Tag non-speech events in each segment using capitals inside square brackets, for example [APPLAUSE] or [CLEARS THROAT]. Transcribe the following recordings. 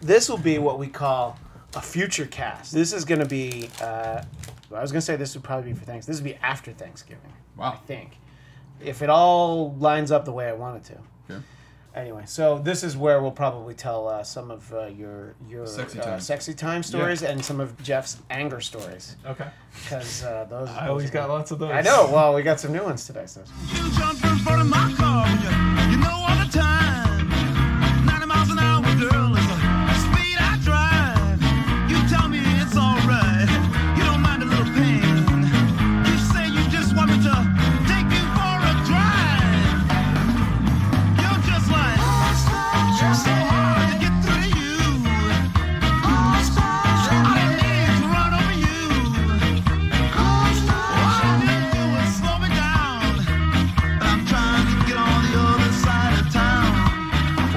This will be what we call a future cast. This is going to be. Uh, I was going to say this would probably be for Thanksgiving. This would be after Thanksgiving. I think, if it all lines up the way I want it to. Okay. Anyway, so this is where we'll probably tell uh, some of uh, your your Sexy uh, time. sexy time stories and some of Jeff's anger stories Okay. because uh, those. I always got lots of those. I know. Well, we got some new ones today. So. You jump in front of my car you, you know all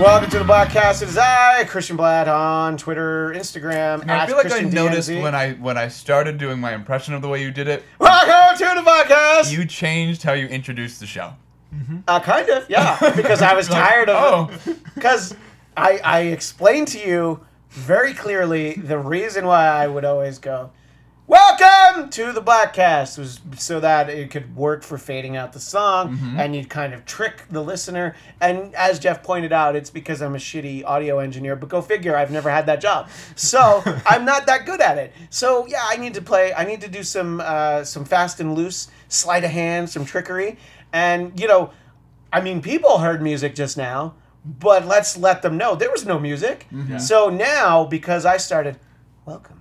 Welcome to the podcast. It is I, Christian Bladt, on Twitter, Instagram. I feel like I noticed DMZ. when I when I started doing my impression of the way you did it, Welcome to the podcast. you changed how you introduced the show. Uh, kind of, yeah. [LAUGHS] Because I was Like, tired of oh. Because I, I explained to you very clearly the reason why I would always go, Welcome to the Bladtcast was so that it could work for fading out the song and you'd kind of trick the listener. And as Jeff pointed out, it's because I'm a shitty audio engineer, but go figure, I've never had that job. So [LAUGHS] I'm not that good at it. So yeah, I need to play, I need to do some uh, some fast and loose, sleight of hand, some trickery. And, you know, I mean, people heard music just now, but let's let them know there was no music. So now, because I started, welcome to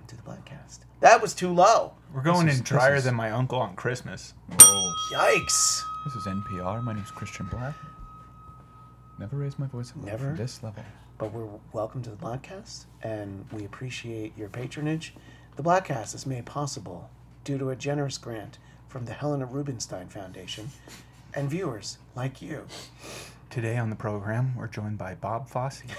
the podcast, that was too low. We're going This is- in drier this is- than my uncle on Christmas. Whoa. Yikes. This is NPR. My name's Christian Bladt. Never raise my voice above Never? this level. But we're welcome to the podcast, and we appreciate your patronage. The Bladtcast is made possible due to a generous grant from the Helena Rubinstein Foundation and viewers like you. Today on the program, we're joined by Bob Fosse. [LAUGHS]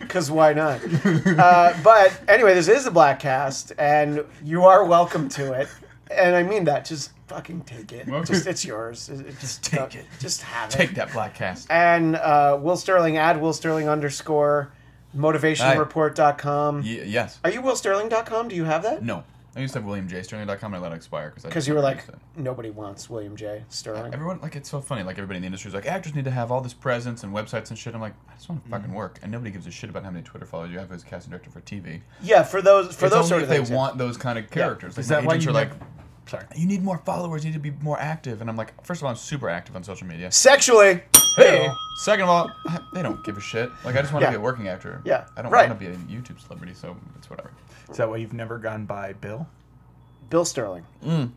Because why not? uh, but anyway, this is the Bladtcast, and you are welcome to it. And I mean that. Just fucking take it. Welcome. Just [LAUGHS] it's yours. It- it- just take it. Just have it. Take that Bladtcast. And uh, Will Sterling add Will Sterling underscore motivationreport.com. Y- yes. Are you willsterling.com? Do you have that? No. I used to have WilliamJSterling.com and I let it expire because Because you were like, nobody wants William J. Sterling. Everyone like it's so funny. Like everybody in the industry is like, actors need to have all this presence and websites and shit. I'm like, I just want to Mm-hmm. fucking work, and nobody gives a shit about how many Twitter followers you have as casting director for TV. Yeah, for those for it's those only sort if of things. they yeah. want those kind of characters. Is Like, that my why you are like, Sorry. you need more followers. You need to be more active. And I'm like, first of all, I'm super active on social media. Sexually. Hey. Second of all, they don't give a shit. Like I just want to Yeah. be a working actor. Yeah, I don't right. want to be a YouTube celebrity, so it's whatever. Is that why you've never gone by Bill? Bill Sterling. Mm.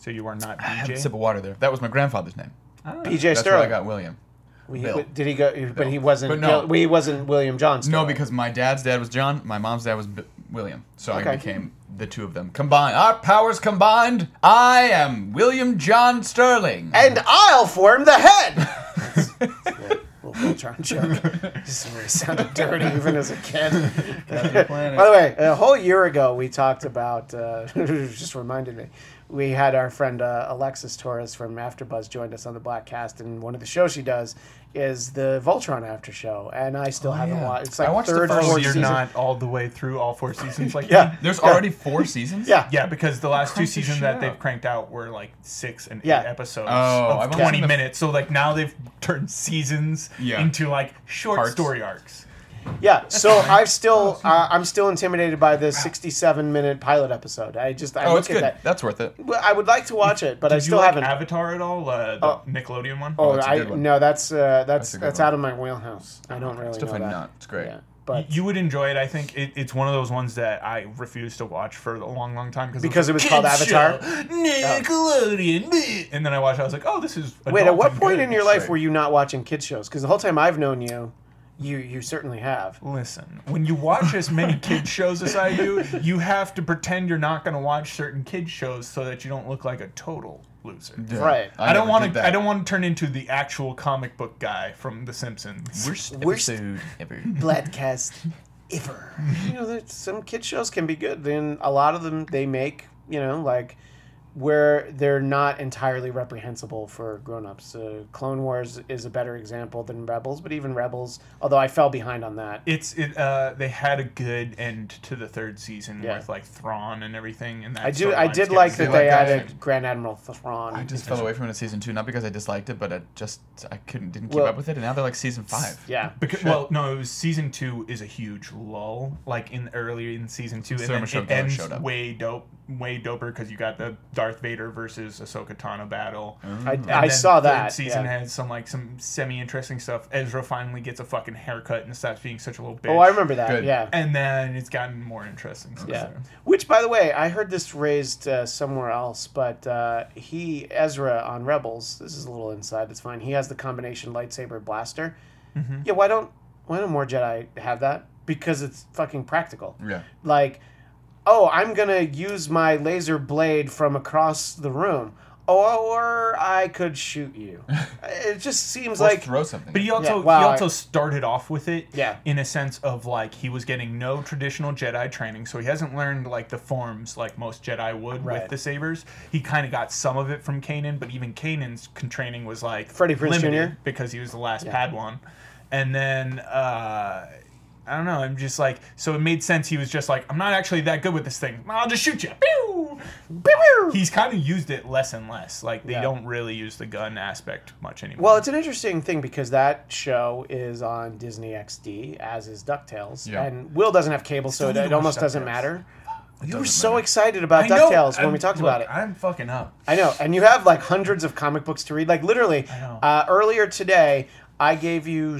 So you are not I had a BJ? sip of water there. That was my grandfather's name. BJ Sterling. That's where I Sterling. got William. We- Bill. Did he go? But he wasn't. But no. Bill- he wasn't William John. Sterling. No, because my dad's dad was John, my mom's dad was B- William. So Okay. I became the two of them combined. Our powers combined. I am William John Sterling. and I'll form the head. [LAUGHS] Voltron joke. This is where he sounded dirty even as a kid. By the way, a whole year ago we talked about. Uh, [LAUGHS] just reminded me. We had our friend uh, Alexis Torres from AfterBuzz joined us on the Bladtcast, and one of the shows she does is the Voltron After Show, and I still haven't yeah. watched. It's I like watched the first fourth Oh, you're season. not all the way through all four seasons like Yeah. There's Yeah. already four seasons? Yeah. Yeah, because the last two Crank the seasons that they've cranked out were like six and Yeah. eight episodes Oh, I've of 20 seen the- minutes. So like now they've turned seasons Yeah. into like short Parts. story arcs. Yeah, so I've still uh, I'm still intimidated by the 67 minute pilot episode. I just I Oh, look it's at good. that. That's worth it. I would like to watch it, but I still you like haven't. Avatar at all? Uh, the Oh. Nickelodeon one? oh, that's a I good one. no, that's uh, that's That's that's, out of my wheelhouse. I don't really It's know definitely that. not. It's great. Yeah, but you would enjoy it. I think it, it's one of those ones that I refused to watch for a long, long time Because it was a called Avatar? show. Nickelodeon. bleh. And then I watched. it, I was like, oh, this is. wait, at what point in your life Right. were you not watching kids shows? Because the whole time I've known you, you you certainly have. Listen, when you watch as many kids shows as I do, you have to pretend you're not going to watch certain kids shows so that you don't look like a total loser. Yeah. Right. I, don't want to. I don't want to turn into the actual comic book guy from The Simpsons. Worst Worst- episode ever. [LAUGHS] Bladtcast ever. you know, some kids shows can be good. Then a lot of them they make you know like where they're not entirely reprehensible for grown-ups. Uh, Clone Wars is a better example than Rebels, but even Rebels, although I fell behind on that. It's it. Uh, they had a good end to the third season Yeah. with like Thrawn and everything. And that I do. I did like that they like added said- Grand Admiral Thrawn. I just fell away from it in season two, not because I disliked it, but I just I couldn't didn't keep Well- up with it, and now they're like season five. yeah. Because, well, no, it was season two is a huge lull, like in earlier in season two, and So then much of it those ends showed up. way dope, way doper because you got the Darth Vader versus Ahsoka Tano battle. I, I saw third that. season yeah. has some like some semi interesting stuff. Ezra finally gets a fucking haircut and stops being such a little bitch. Oh, I remember that. Good. Yeah. And then it's gotten more interesting. Since Yeah. then. Which, by the way, I heard this raised uh, somewhere else, but uh, he Ezra on Rebels. This is a little inside. It's fine. He has the combination lightsaber blaster. Mm-hmm. Yeah. Why don't Why don't more Jedi have that? Because it's fucking practical. Yeah. Like, oh, I'm gonna use my laser blade from across the room. Or I could shoot you. [LAUGHS] it just seems Or like throw something. But he also Yeah, well, he I- also started off with it Yeah. in a sense of like he was getting no traditional Jedi training, so he hasn't learned like the forms like most Jedi would Right. with the sabers. He kind of got some of it from Kanan, but even Kanan's con- training was like Freddie Prinze limited Jr.? because he was the last Yeah. Padawan, and then. uh I don't know. I'm just like, so it made sense. He was just like, I'm not actually that good with this thing. I'll just shoot you. Pew! He's kind of used it less and less. Like they Yeah. don't really use the gun aspect much anymore. Well, it's an interesting thing because that show is on Disney XD, as is DuckTales. Yeah. And Will doesn't have cable, so it, it almost doesn't matter. You were so matter. excited about know, DuckTales when we talked look, about it. I'm fucking up. I know. And you have like hundreds of comic books to read. Like literally, uh, earlier today, I gave you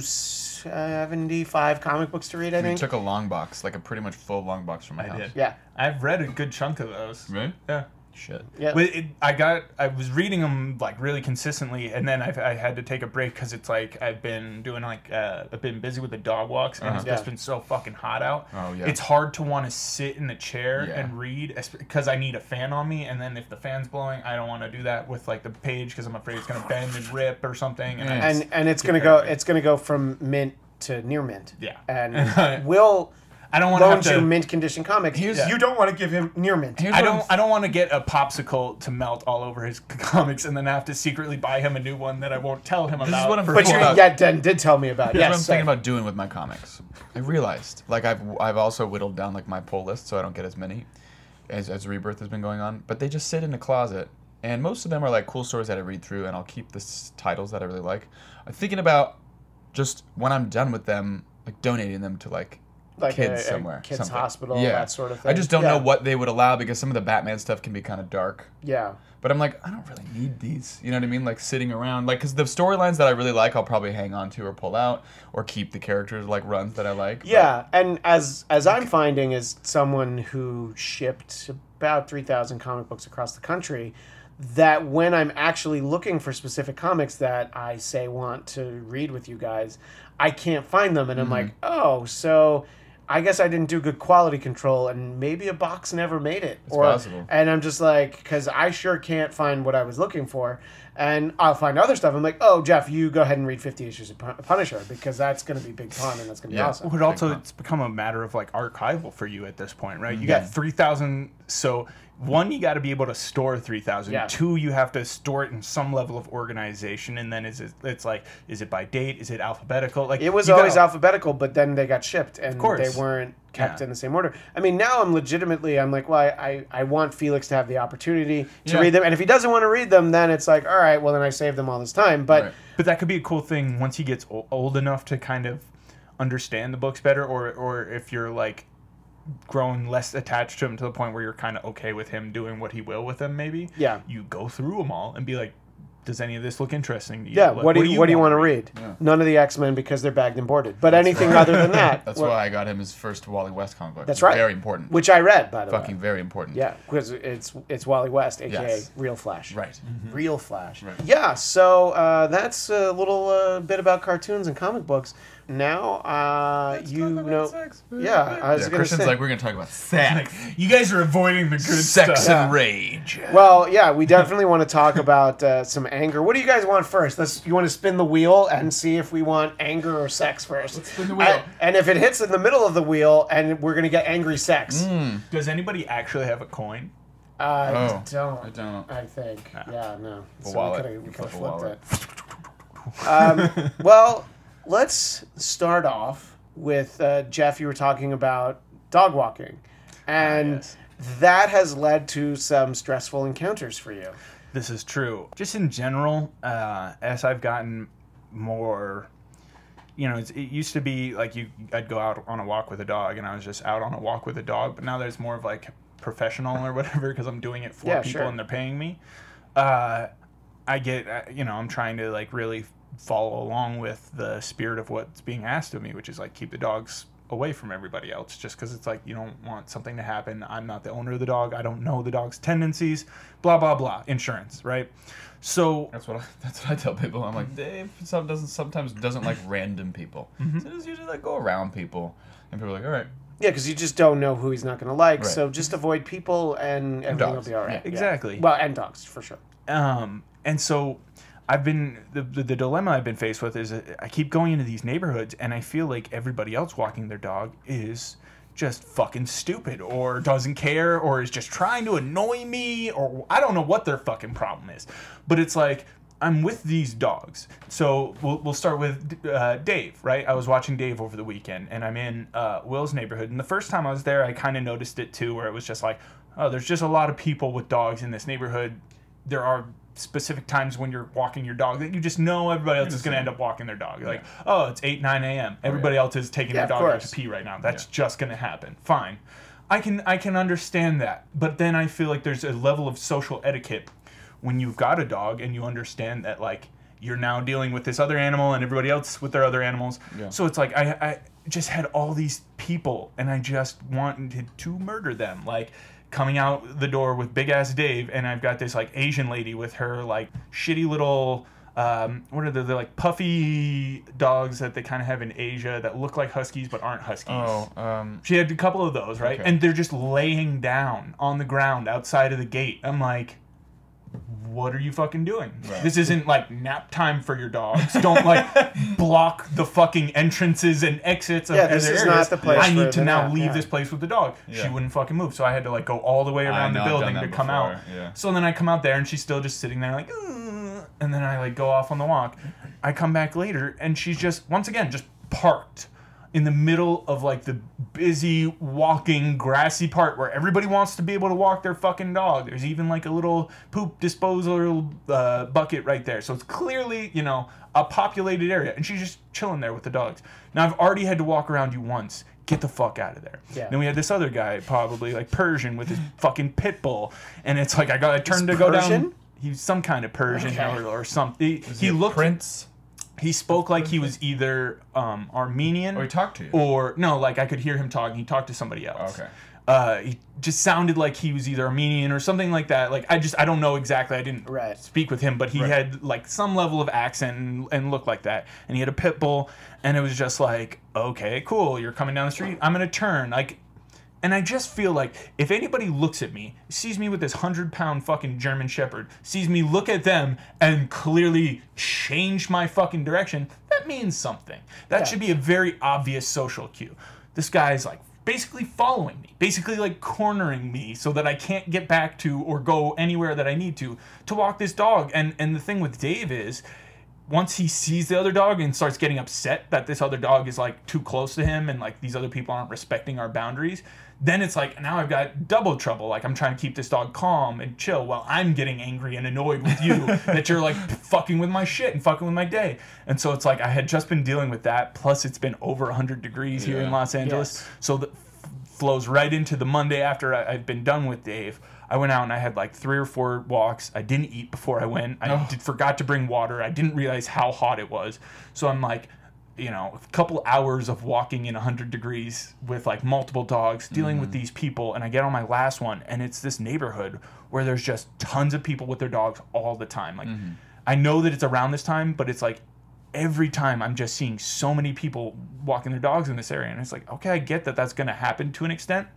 Uh, 75 comic books to read, I we think. took a long box, like a pretty much full long box from my I house. did. yeah. I've read a good chunk of those. Really? Yeah. Shit. Yeah. But it, I got, I was reading them like really consistently, and then I've, I had to take a break because it's like I've been doing like uh, I've been busy with the dog walks, and it's Uh-huh. just Yeah. been so fucking hot out. Oh, yeah. It's hard to want to sit in the chair Yeah. and read because I need a fan on me, and then if the fan's blowing, I don't want to do that with like the page because I'm afraid it's gonna bend and rip or something. And I just- and and it's gonna go paranoid. it's gonna go from mint to near mint. Yeah. And [LAUGHS] Will I don't want to have loans to. you mint condition comics. Here's- you don't want to give him near mint. Here's I don't. I'm- I don't want to get a popsicle to melt all over his [LAUGHS] comics, and then have to secretly buy him a new one that I won't tell him is about. what I'm But you about- yeah, Den did tell me about. Here's Yes, what I'm say. thinking about doing with my comics. I realized, like I've I've also whittled down like my pull list so I don't get as many as as Rebirth has been going on. But they just sit in a closet, and most of them are like cool stories that I read through, and I'll keep the titles that I really like. I'm thinking about just when I'm done with them, like donating them to like. Like kids a, a somewhere, kids something. hospital, Yeah. that sort of thing. I just don't Yeah. know what they would allow because some of the Batman stuff can be kind of dark. Yeah, But I'm like, I don't really need these. You know what I mean? Like sitting around, like, because the storylines that I really like, I'll probably hang on to or pull out or keep the characters like runs that I like. But- yeah, and as as I'm finding as someone who shipped about three thousand comic books across the country, that when I'm actually looking for specific comics that I say want to read with you guys, I can't find them, and I'm mm-hmm. like, oh, so. I guess I didn't do good quality control, and maybe a box never made it. It's possible. And I'm just like, because I sure can't find what I was looking for, and I'll find other stuff. I'm like, oh, Jeff, you go ahead and read 50 issues of Pun- Punisher because that's going to be big fun and that's going to be awesome. But also, it's become a matter of like archival for you at this point, right? You Yeah. got three thousand. So one, you got to be able to store three thousand. Yeah. Two, you have to store it in some level of organization, and then is it? It's like, is it by date? Is it alphabetical? Like It was always gotta- alphabetical, but then they got shipped and they weren't kept Yeah. in the same order. I mean, now I'm legitimately, I'm like, well, I, I, I want Felix to have the opportunity to Yeah. read them. And if he doesn't want to read them, then it's like, all right, well, then I saved them all this time. But Right. But that could be a cool thing once he gets old enough to kind of understand the books better, or or if you're like grown less attached to him to the point where you're kind of okay with him doing what he will with them. Maybe Yeah. you go through them all and be like, does any of this look interesting to you? yeah, Like, what do you, what do you want to wanna read? None of the X Men because they're bagged and boarded. But anything other than [LAUGHS] that, That's what- why I got him his first Wally West comic book. That's right. Very important. which I read, by the Fucking way. Fucking very important. Yeah, because it's it's Wally West, aka Yes. Real Flash. Right. Real Flash. Right. Yeah, so uh, that's a little uh, bit about cartoons and comic books. Now, uh, you know, yeah, I was Yeah, gonna Christian's say. like, we're gonna talk about sex, [LAUGHS] You guys are avoiding the good sex stuff. and rage. well, yeah, we definitely want to talk about uh, some anger. What do you guys want first? Let's. You want to spin the wheel and see if we want anger or sex 1st Let's spin the wheel. And, and if it hits in the middle of the wheel, and we're gonna get angry sex. Hmm. Does anybody actually have a coin? I Oh, don't. I don't. I think. Yeah, no. A So wallet. we could have You flipped flip a wallet. it. Um, [LAUGHS] well, let's start off with uh, Jeff. You were talking about dog walking, and yes. that has led to some stressful encounters for you. This is true. Just in general, uh, as I've gotten more, you know, it's, it used to be like you, I'd go out on a walk with a dog, and I was just out on a walk with a dog. But now there's more of like professional or [LAUGHS] whatever because I'm doing it for Yeah, people sure. and they're paying me. Uh, I get, uh, you know, I'm trying to like really follow along with the spirit of what's being asked of me, which is like keep the dogs away from everybody else just because it's like you don't want something to happen i'm not the owner of the dog i don't know the dog's tendencies blah blah blah insurance right so That's what I, [LAUGHS] that's what I tell people. I'm like Dave. Some doesn't sometimes doesn't like random people. Mm-hmm. So just usually like go around people, and people are like, all right, Yeah, because you just don't know who he's not going to like. Right. So just avoid people, and everything dogs. will be all right. Yeah. Yeah. Exactly. Well, and dogs for sure. um and so i've been the, the, the dilemma i've been faced with is i keep going into these neighborhoods and i feel like everybody else walking their dog is just fucking stupid or doesn't care or is just trying to annoy me or i don't know what their fucking problem is but it's like I'm with these dogs. So we'll, we'll start with uh, Dave, right? I was watching Dave over the weekend and I'm in uh, Will's neighborhood. And the first time I was there, I kind of noticed it too, where it was just like, oh, there's just a lot of people with dogs in this neighborhood. There are specific times when you're walking your dog that you just know everybody else is going to end up walking their dog. Like, oh, it's 8, 9 a.m. Everybody oh, else is taking Yeah, their dog out to pee right now. That's just going to happen. Fine. I can I can understand that. But then I feel like there's a level of social etiquette when you've got a dog and you understand that like you're now dealing with this other animal and everybody else with their other animals. Yeah. So it's like I, I just had all these people and I just wanted to murder them. Like coming out the door with big ass Dave and I've got this like Asian lady with her like shitty little um, what are the, the like puffy dogs that they kind of have in Asia that look like huskies but aren't huskies. oh, um, She had a couple of those, right? Okay. And they're just laying down on the ground outside of the gate. I'm like, what are you fucking doing? Right. This isn't like nap time for your dogs. Don't like [LAUGHS] block the fucking entrances and exits of Yeah, other this is areas. not the place I need to now nap, leave yeah. this place with the dog. She wouldn't fucking move, so I had to like go all the way around know, the building to that come out. yeah. So then I come out there and she's still just sitting there like, "Ugh," and then I like go off on the walk. I come back later and she's just once again just parked in the middle of like the busy walking grassy part where everybody wants to be able to walk their fucking dog. There's even like a little poop disposal uh, bucket right there. So it's clearly, you know, a populated area and she's just chilling there with the dogs. Now I've already had to walk around you once. Get the fuck out of there. Yeah. Then we had this other guy, probably like Persian with his fucking pit bull, and it's like I got I turned to go down. He's some kind of Persian Okay. or, or something. He, he looked. Prince. He spoke like he was either um, Armenian Or he talked to you. or no, like I could hear him talking. He talked to somebody else. Okay. Uh, he just sounded like he was either Armenian or something like that. Like I just I don't know exactly. I didn't Right. speak with him, but he Right. had like some level of accent and, and looked like that. And he had a pit bull, and it was just like, okay, cool. You're coming down the street. I'm gonna turn. Like, and I just feel like if anybody looks at me, sees me with this hundred pound fucking German Shepherd, sees me look at them and clearly change my fucking direction, that means something. That Yeah. should be a very obvious social cue. This guy's like basically following me, basically like cornering me so that I can't get back to or go anywhere that I need to to walk this dog. And and the thing with Dave is once he sees the other dog and starts getting upset that this other dog is like too close to him and like these other people aren't respecting our boundaries, then it's like now I've got double trouble. Like I'm trying to keep this dog calm and chill while I'm getting angry and annoyed with you [LAUGHS] that you're like fucking with my shit and fucking with my day. And so it's like I had just been dealing with that. Plus it's been over 100 degrees here in Los Angeles. Yes. So that f- flows right into the Monday after I, I'd been done with Dave. I went out and I had like three or four walks. I didn't eat before I went. I Oh. did, forgot to bring water. I didn't realize how hot it was. So I'm like, you know, a couple hours of walking in 100 degrees with like multiple dogs, dealing with mm-hmm. these people. And I get on my last one, and it's this neighborhood where there's just tons of people with their dogs all the time. Like, mm-hmm. I know that it's around this time, but it's like every time I'm just seeing so many people walking their dogs in this area. And it's like, okay, I get that that's going to happen to an extent,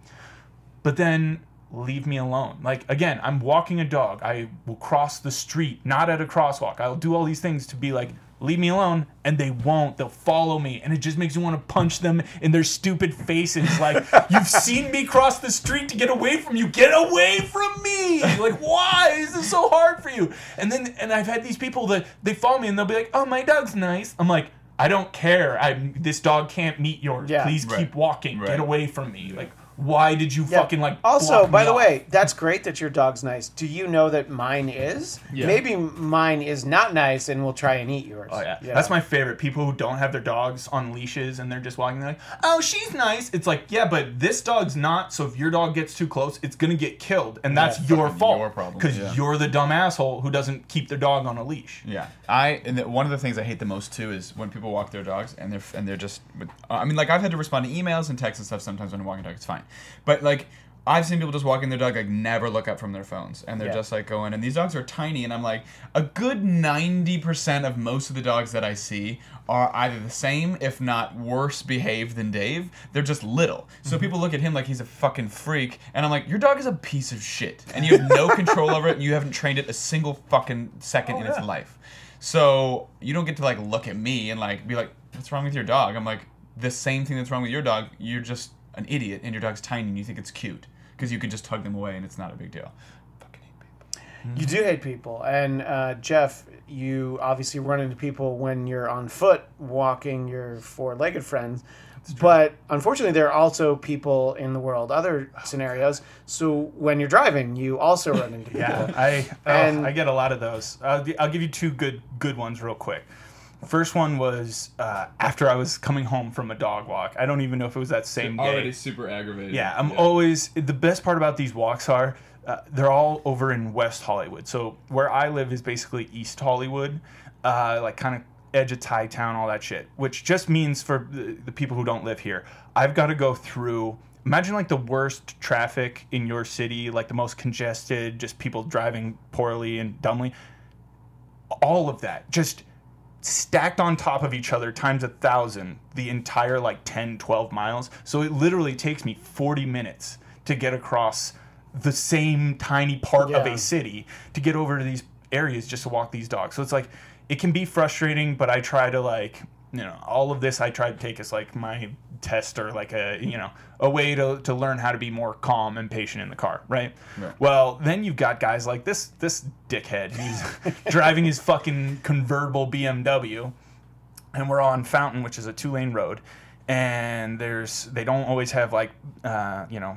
but then leave me alone. Like, again, I'm walking a dog. I will cross the street, not at a crosswalk. I'll do all these things to be like, leave me alone. And they won't. They'll follow me. And it just makes me want to punch them in their stupid faces. Like [LAUGHS] you've seen me cross the street to get away from you. Get away from me! Like why is this so hard for you? And then and i've had these people that they follow me and they'll be like oh my dog's nice. I'm like i don't care. I'm this dog can't meet yours. Yeah. please Right. keep walking. Right. get away from me. Like why did you Yeah. fucking like Also, block by me the off? way, that's great that your dog's nice. Do you know that mine is? Yeah. Maybe mine is not nice and will try and eat yours. Oh yeah. that's my favorite. People who don't have their dogs on leashes and they're just walking. They're like, "Oh, she's nice." It's like, yeah, but this dog's not. So if your dog gets too close, it's gonna get killed, and that's Yeah, your fault. your problem, Because yeah. you're the dumb asshole who doesn't keep their dog on a leash. Yeah, I and the, one of the things I hate the most too is when people walk their dogs and they're and they're just. I mean, like I've had to respond to emails and texts and stuff sometimes when I'm walking a dog. It's fine, but like I've seen people just walking their dog like never look up from their phones and they're Yeah. just like going. And these dogs are tiny, and I'm like a good ninety percent of most of the dogs that I see are either the same, if not worse behaved than Dave. They're just little. So mm-hmm. people look at him like he's a fucking freak, and I'm like, your dog is a piece of shit, and you have no [LAUGHS] control over it, and you haven't trained it a single fucking second Oh, in its life. So you don't get to like look at me and like be like, "What's wrong with your dog?" I'm like, the same thing that's wrong with your dog. You're just an idiot, and your dog's tiny, and you think it's cute because you can just tug them away, and it's not a big deal. Fucking hate people. You do hate people, and uh, Jeff, you obviously run into people when you're on foot walking your four-legged friends. But unfortunately, there are also people in the world, other scenarios. So when you're driving, you also run into [LAUGHS] people. Yeah, I oh, And- I get a lot of those. I'll, I'll give you two good good ones real quick. First one was uh, after I was coming home from a dog walk. I don't even know if it was that same day. Already super aggravated. Yeah, I'm always the best part about these walks are uh, they're all over in West Hollywood. So where I live is basically East Hollywood, uh, like kind of edge of Thai town, all that shit. Which just means for the, the people who don't live here, I've got to go through. Imagine like the worst traffic in your city, like the most congested, just people driving poorly and dumbly. All of that, just stacked on top of each other times a thousand the entire like 10 12 miles. So it literally takes me 40 minutes to get across the same tiny part of a city to get over to these areas just to walk these dogs. So it's like it can be frustrating but i try to like you know all of this i try to take as like my test or like a you know a way to, to learn how to be more calm and patient in the car right, well then you've got guys like this this dickhead he's [LAUGHS] driving his fucking convertible bmw and we're on Fountain, which is a two lane road, and there's they don't always have like uh, you know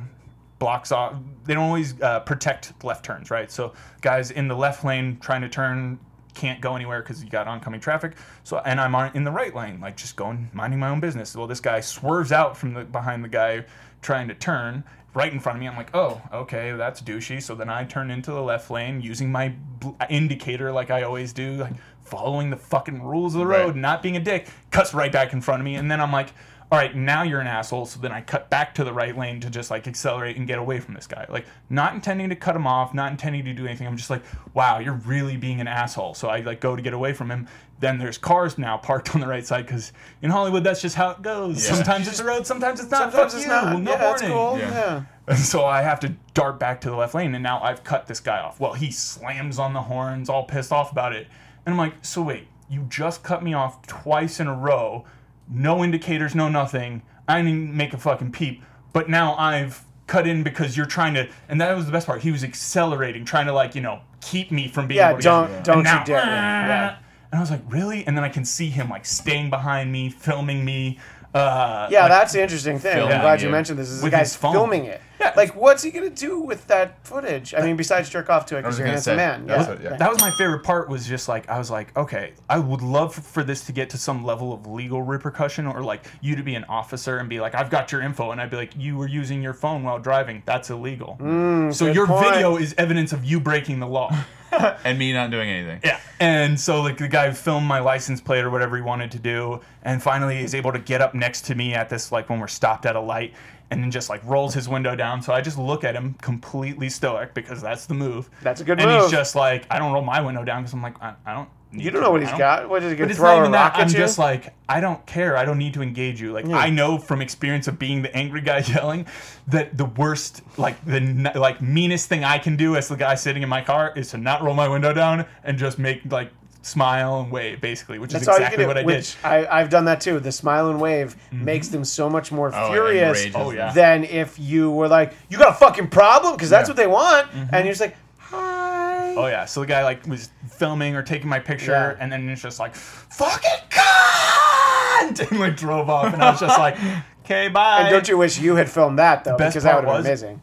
blocks off. They don't always uh, protect left turns, right? So guys in the left lane trying to turn can't go anywhere because you got oncoming traffic. So and I'm on in the right lane, like just going minding my own business. Well, this guy swerves out from the behind the guy trying to turn. Right in front of me, I'm like, oh, okay, that's douchey. So then I turn into the left lane using my bl- indicator, like I always do, like following the fucking rules of the Right. road, not being a dick, cuts right back in front of me. And then I'm like, all right, now you're an asshole. So then I cut back to the right lane to just like accelerate and get away from this guy. Like, not intending to cut him off, not intending to do anything. I'm just like, wow, you're really being an asshole. So I like go to get away from him. Then there's cars now parked on the right side because in Hollywood, that's just how it goes. Yeah. Sometimes it's a road, sometimes it's not. Sometimes Fuck it's you. not. No yeah, warning. cool. Yeah. Yeah. [LAUGHS] And so I have to dart back to the left lane, and now I've cut this guy off. Well, he slams on the horns, all pissed off about it. And I'm like, so wait, you just cut me off twice in a row, no indicators, no nothing. I didn't make a fucking peep, but now I've cut in because you're trying to. And that was the best part. He was accelerating, trying to like you know keep me from being. Yeah, able to don't- get don't And you now, dare. Yeah. And I was like, really? And then I can see him like staying behind me, filming me. Uh, Yeah, like, that's the interesting thing. I'm glad you it. mentioned this. Is the guy's filming it. Yeah. Like, what's he gonna do with that footage? I mean, besides jerk off to it because you're a gonna handsome say, man. that's Yeah. what- yeah. that was my favorite part was just like i was like okay i would love for this to get to some level of legal repercussion or like you to be an officer and be like i've got your info and i'd be like you were using your phone while driving that's illegal so Mm, good your point. video is evidence of you breaking the law [LAUGHS] [LAUGHS] and me not doing anything. yeah and so like the guy filmed my license plate or whatever he wanted to do and finally he's able to get up next to me at this like when we're stopped at a light and then just like rolls his window down so i just look at him completely stoic because that's the move That's a good and move. And he's just like i don't roll my window down because i'm like i, I don't need You don't to. know what he's got. What is he but gonna it's throw not a rock I'm you? just like, I don't care. I don't need to engage you. Like, I know from experience of being the angry guy [LAUGHS] yelling that the worst, like the like meanest thing I can do as the guy sitting in my car is to not roll my window down and just make like smile and wave, basically, which That's is exactly what I which did. I, I've done that too. The smile and wave mm-hmm. makes them so much more Oh, furious Oh, yeah. than if you were like, "You got a fucking problem," because that's Yeah. what they want, mm-hmm. and you're just like, "Hi." Oh yeah, so the guy like was filming or taking my picture, Yeah. and then it's just like, "Fucking cunt!" [LAUGHS] and like drove off, and I was just like, [LAUGHS] "Okay, bye." And don't you wish you had filmed that though? best Because that would have been amazing.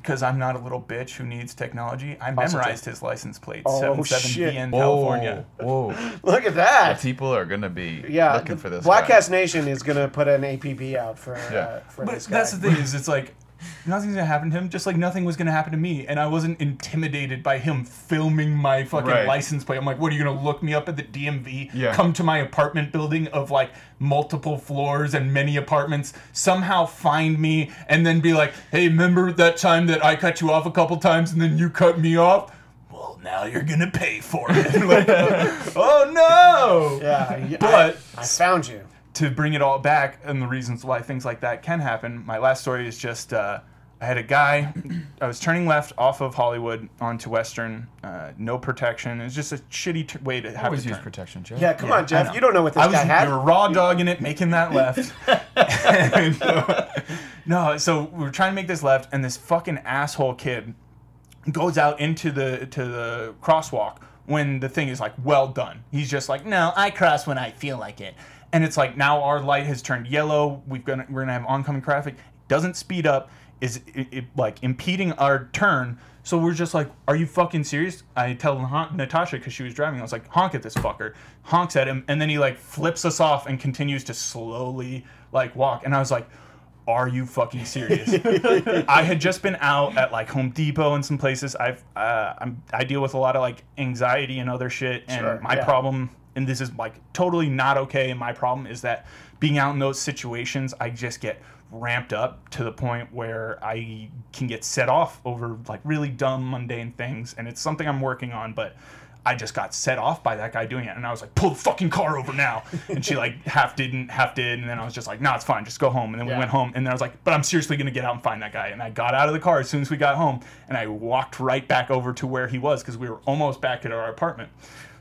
Because I'm not a little bitch who needs technology. I Positive. memorized his license plate, Oh, seven seven shit. DN Whoa, California. Whoa. [LAUGHS] Look at The that. people are gonna be Yeah, looking the for this. Black guy. Cast Nation is gonna put an APB out for uh, Yeah. for But this guy. that's the thing is, it's like nothing's gonna happen to him. Just like nothing was gonna happen to me, and I wasn't intimidated by him filming my fucking Right. license plate. I'm like, what are you gonna look me up at the DMV? Yeah. Come to my apartment building of like multiple floors and many apartments. Somehow find me and then be like, hey, remember that time that I cut you off a couple times and then you cut me off? Well, now you're gonna pay for it. [LAUGHS] like, [LAUGHS] oh no! Yeah, But- I, I found you. To bring it all back and the reasons why things like that can happen, my last story is just uh, I had a guy, I was turning left off of Hollywood onto Western, uh, no protection. It was just a shitty t- way to have Always to use turn. protection, Jeff. Yeah, come Yeah, on, Jeff. You don't know what this I was guy had. we were raw dogging it, making that [LAUGHS] left. And, [LAUGHS] uh, no, so we were trying to make this left, and this fucking asshole kid goes out into the to the crosswalk when the thing is like well done. He's just like, no, I cross when I feel like it. And it's like now our light has turned yellow. We've gonna we're gonna have oncoming traffic. Doesn't speed up. Is it, it, like impeding our turn. So we're just like, are you fucking serious? I tell Natasha because she was driving. I was like, honk at this fucker. Honks at him, and then he like flips us off and continues to slowly like walk. And I was like, are you fucking serious? [LAUGHS] I had just been out at like Home Depot and some places. I've uh, I'm, I deal with a lot of like anxiety and other shit, and Sure, my yeah. problem, and this is like totally not okay. And my problem is that being out in those situations, I just get ramped up to the point where I can get set off over like really dumb, mundane things, and it's something I'm working on, but. I just got set off by that guy doing it, and I was like, "Pull the fucking car over now!" [LAUGHS] And she like half didn't, half did, and then I was just like, "No, it's fine, just go home." And then we Yeah. went home, and then I was like, "But I'm seriously gonna get out and find that guy." And I got out of the car as soon as we got home, and I walked right back over to where he was because we were almost back at our apartment.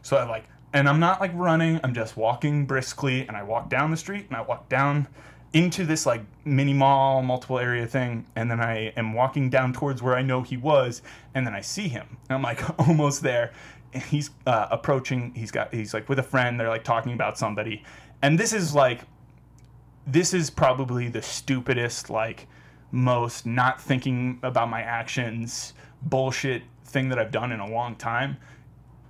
So I like, and I'm not like running; I'm just walking briskly, and I walk down the street, and I walk down into this like mini mall, multiple area thing, and then I am walking down towards where I know he was, and then I see him, and I'm like [LAUGHS] almost there. And he's uh, approaching. He's got. He's like with a friend. They're like talking about somebody, and this is like this is probably the stupidest, like, most not thinking about my actions bullshit thing that I've done in a long time.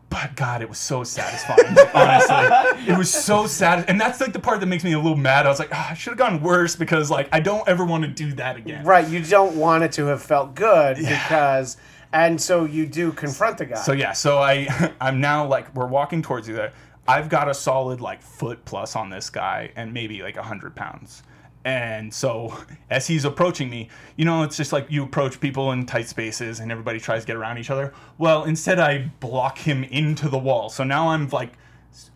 But God, it was so satisfying. honestly, [LAUGHS] it was so sad, and that's like the part that makes me a little mad. I was like, "Ah, I should have gone worse because like I don't ever want to do that again. Right, you don't want it to have felt good because, and so you do confront the guy. So yeah, so I [LAUGHS] I'm now like we're walking towards you there. I've got a solid like foot plus on this guy and maybe like a hundred pounds. And so [LAUGHS] as he's approaching me, you know, it's just like you approach people in tight spaces and everybody tries to get around each other. Well, instead I block him into the wall. So now I'm like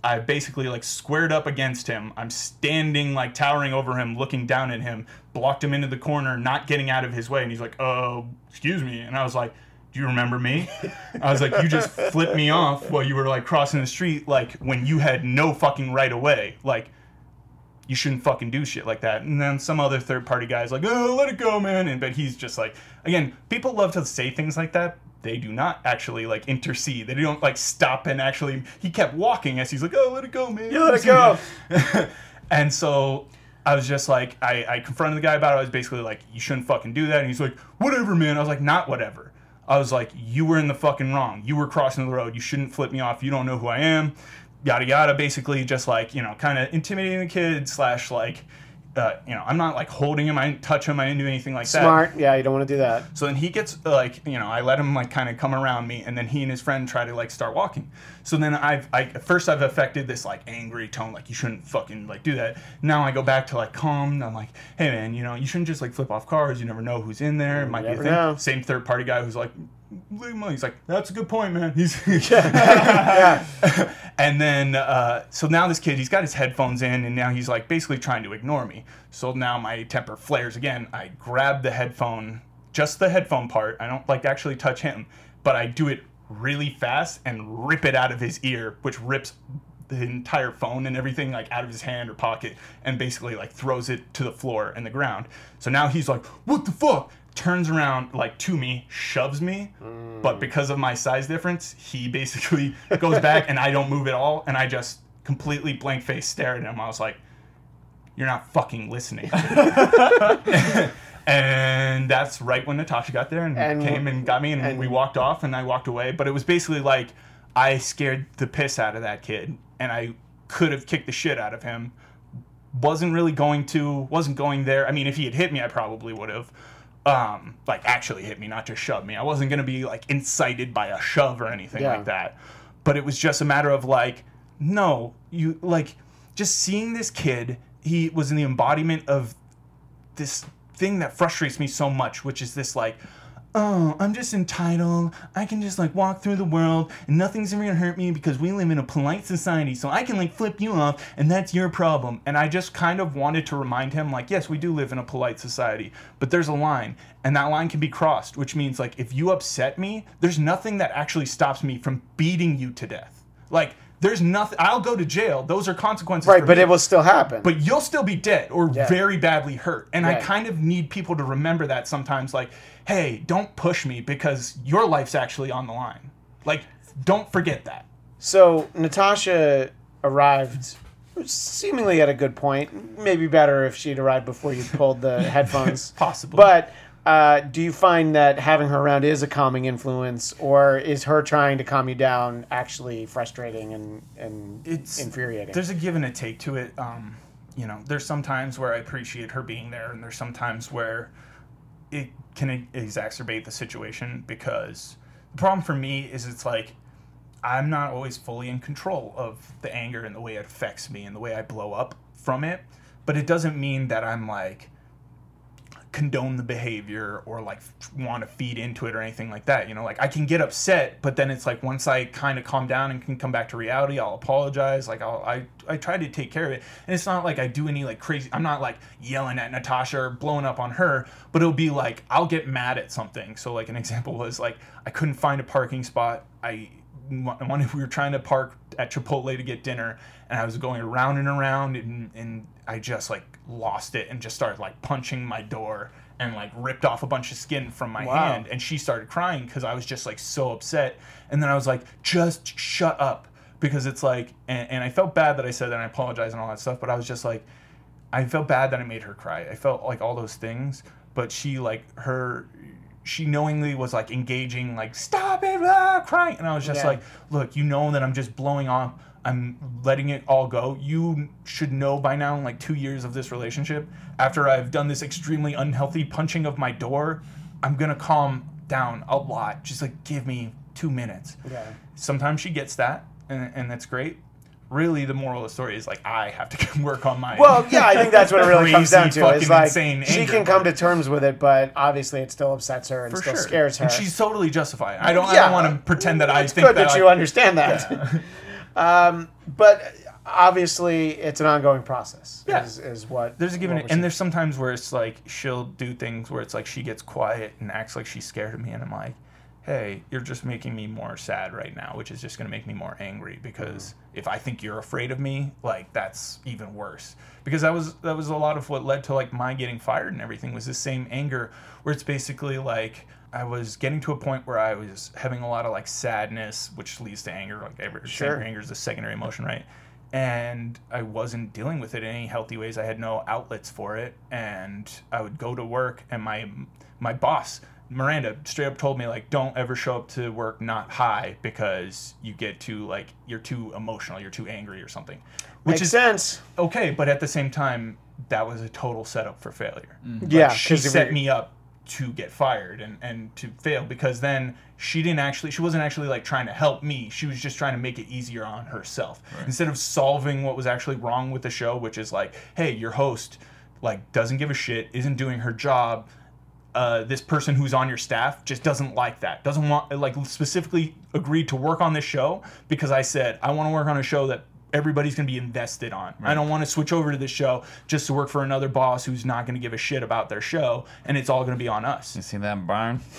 I basically like squared up against him. I'm standing like towering over him, looking down at him, blocked him into the corner, not getting out of his way. And he's like, "Oh, excuse me." And I was like, "Do you remember me?" I was like, "You just flipped me off while you were like crossing the street, like when you had no fucking right away, like." You shouldn't fucking do shit like that. And then some other third party guy's like, oh, let it go, man. And but he's just like, again, people love to say things like that. They do not actually like intercede. They don't like stop and actually. He kept walking as he's like, oh, let it go, man. You let it go. [LAUGHS] and so I was just like, I, I confronted the guy about it. I was basically like, you shouldn't fucking do that. And he's like, whatever, man. I was like, not whatever. I was like, you were in the fucking wrong. You were crossing the road. You shouldn't flip me off. You don't know who I am. Yada yada. Basically, just like you know, kind of intimidating the kid slash like, uh, you know, I'm not like holding him. I didn't touch him. I didn't do anything like that. Smart. Yeah, you don't want to do that. So then he gets like, you know, I let him like kind of come around me, and then he and his friend try to like start walking. So then I've, I at first I've affected this like angry tone, like you shouldn't fucking like do that. Now I go back to like calm. I'm like, hey man, you know, you shouldn't just like flip off cars. You never know who's in there. It might be a thing. know. Same third party guy who's like, leave. He's like, that's a good point, man. He's [LAUGHS] Yeah. [LAUGHS] and then uh, so now this kid he's got his headphones in and now he's like basically trying to ignore me so now my temper flares again i grab the headphone just the headphone part i don't like actually touch him but i do it really fast and rip it out of his ear, which rips the entire phone and everything like out of his hand or pocket and basically like throws it to the floor and the ground. So now he's like, "What the fuck?" Turns around like to me, shoves me, but mm. because of my size difference, he [LAUGHS] basically goes back and I don't move at all and I just completely blank face stare at him. I was like, "You're not fucking listening." [LAUGHS] [LAUGHS] and that's right when Natasha got there and, And- came and got me and, and- we walked off and I walked away. But it was basically like I scared the piss out of that kid and I could have kicked the shit out of him. Wasn't really going to, wasn't going there. I mean, if he had hit me, I probably would have. Um, like actually hit me, not just shove me. I wasn't gonna be like incited by a shove or anything Yeah. like that. But it was just a matter of like, no, you like just seeing this kid. He was in the embodiment of this thing that frustrates me so much, which is this like, oh, I'm just entitled. I can just like walk through the world and nothing's ever gonna hurt me because we live in a polite society. So I can like flip you off and that's your problem. And I just kind of wanted to remind him, like, yes, we do live in a polite society, but there's a line and that line can be crossed, which means like if you upset me, there's nothing that actually stops me from beating you to death. Like, there's nothing. I'll go to jail. Those are consequences. Right, but me it will still happen. but you'll still be dead or Yeah. very badly hurt. And I kind of need people to remember that sometimes like, hey, don't push me because your life's actually on the line. Like, don't forget that. So Natasha arrived seemingly at a good point. Maybe better if she'd arrived before you pulled the [LAUGHS] headphones. Possibly. But uh, do you find that having her around is a calming influence, or is her trying to calm you down actually frustrating and, and It's infuriating? There's a give and a take to it. Um, you know, there's some times where I appreciate her being there, and there's some times where it can exacerbate the situation because the problem for me is it's like I'm not always fully in control of the anger and the way it affects me and the way I blow up from it. But it doesn't mean that I'm like condone the behavior or like want to feed into it or anything like that. You know, like I can get upset, but then it's like once I kind of calm down and can come back to reality, I'll apologize. Like I'll, I I try to take care of it, and it's not like I do any like crazy. I'm not like yelling at Natasha or blowing up on her, but it'll be like I'll get mad at something. So like an [LAUGHS] example was like I couldn't find a parking spot. I one we were trying to park at Chipotle to get dinner, and I was going around and around, and, and I just like lost it and just started like punching my door and like ripped off a bunch of skin from my Wow. hand, and she started crying because I was just like so upset, and then I was like, just shut up, because it's like, and, and I felt bad that I said that, and I apologized and all that stuff, but I was just like, I felt bad that I made her cry. I felt like all those things, but she like her she knowingly was like engaging like stop it ah, crying and I was just Yeah. like look you know that I'm just blowing off I'm letting it all go you should know by now in like 2 years of this relationship after I've done this extremely unhealthy punching of my door I'm going to calm down a lot just like give me 2 minutes yeah. sometimes she gets that and, and that's great really the moral of the story is like I have to [LAUGHS] work on my Well, yeah, I think that's what it really comes [LAUGHS] down to. Fucking like she can come to terms with it, but obviously it still upsets her and for still sure. scares her. And she's totally justified. I don't. I don't want to pretend that I it's think good that, that, you I, understand that. [LAUGHS] um, but obviously, it's an ongoing process. Yeah. Is, is what There's a given, and seeing. there's sometimes where it's like she'll do things where it's like she gets quiet and acts like she's scared of me, and I'm like, "Hey, you're just making me more sad right now, which is just gonna make me more angry because if I think you're afraid of me, like that's even worse." Because that was that was a lot of what led to like my getting fired and everything was the same anger where it's basically like I was getting to a point where I was having a lot of like sadness, which leads to anger. Like every, Sure. anger is a secondary emotion, right? and I wasn't dealing with it in any healthy ways. I had no outlets for it, and I would go to work, and my my boss Miranda straight up told me like, don't ever show up to work not high because you get too like you're too emotional, you're too angry or something. Which Makes is sense. okay, but at the same time, that was a total setup for failure. Mm-hmm. Yeah, Like, she 'cause if set we- me up to get fired and, and to fail because then she didn't actually she wasn't actually like trying to help me she was just trying to make it easier on herself instead of solving what was actually wrong with the show which is like hey your host like doesn't give a shit isn't doing her job uh, this person who's on your staff just doesn't like that doesn't want like specifically agreed to work on this show because i said i want to work on a show that everybody's going to be invested on i don't want to switch over to this show just to work for another boss who's not going to give a shit about their show and it's all going to be on us You see that barn? [LAUGHS]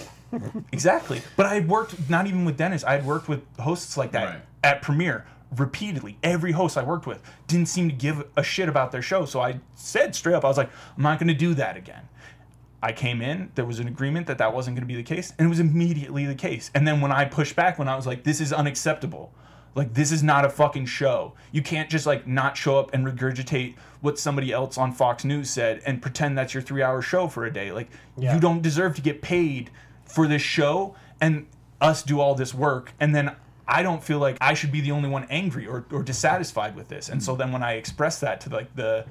Exactly. But I had worked not even with Dennis. I had worked with hosts like that Right. at Premiere repeatedly. Every host I worked with didn't seem to give a shit about their show. So I said straight up, I was like, I'm not going to do that again. I came in, there was an agreement that that wasn't going to be the case, and it was immediately the case. And then when I pushed back, when I was like, this is unacceptable. Like, this is not a fucking show. You can't just, like, not show up and regurgitate what somebody else on Fox News said and pretend that's your three hour show for a day. Like, Yeah. you don't deserve to get paid for this show and us do all this work. And then I don't feel like I should be the only one angry or, or dissatisfied with this. And so then when I expressed that to, like, the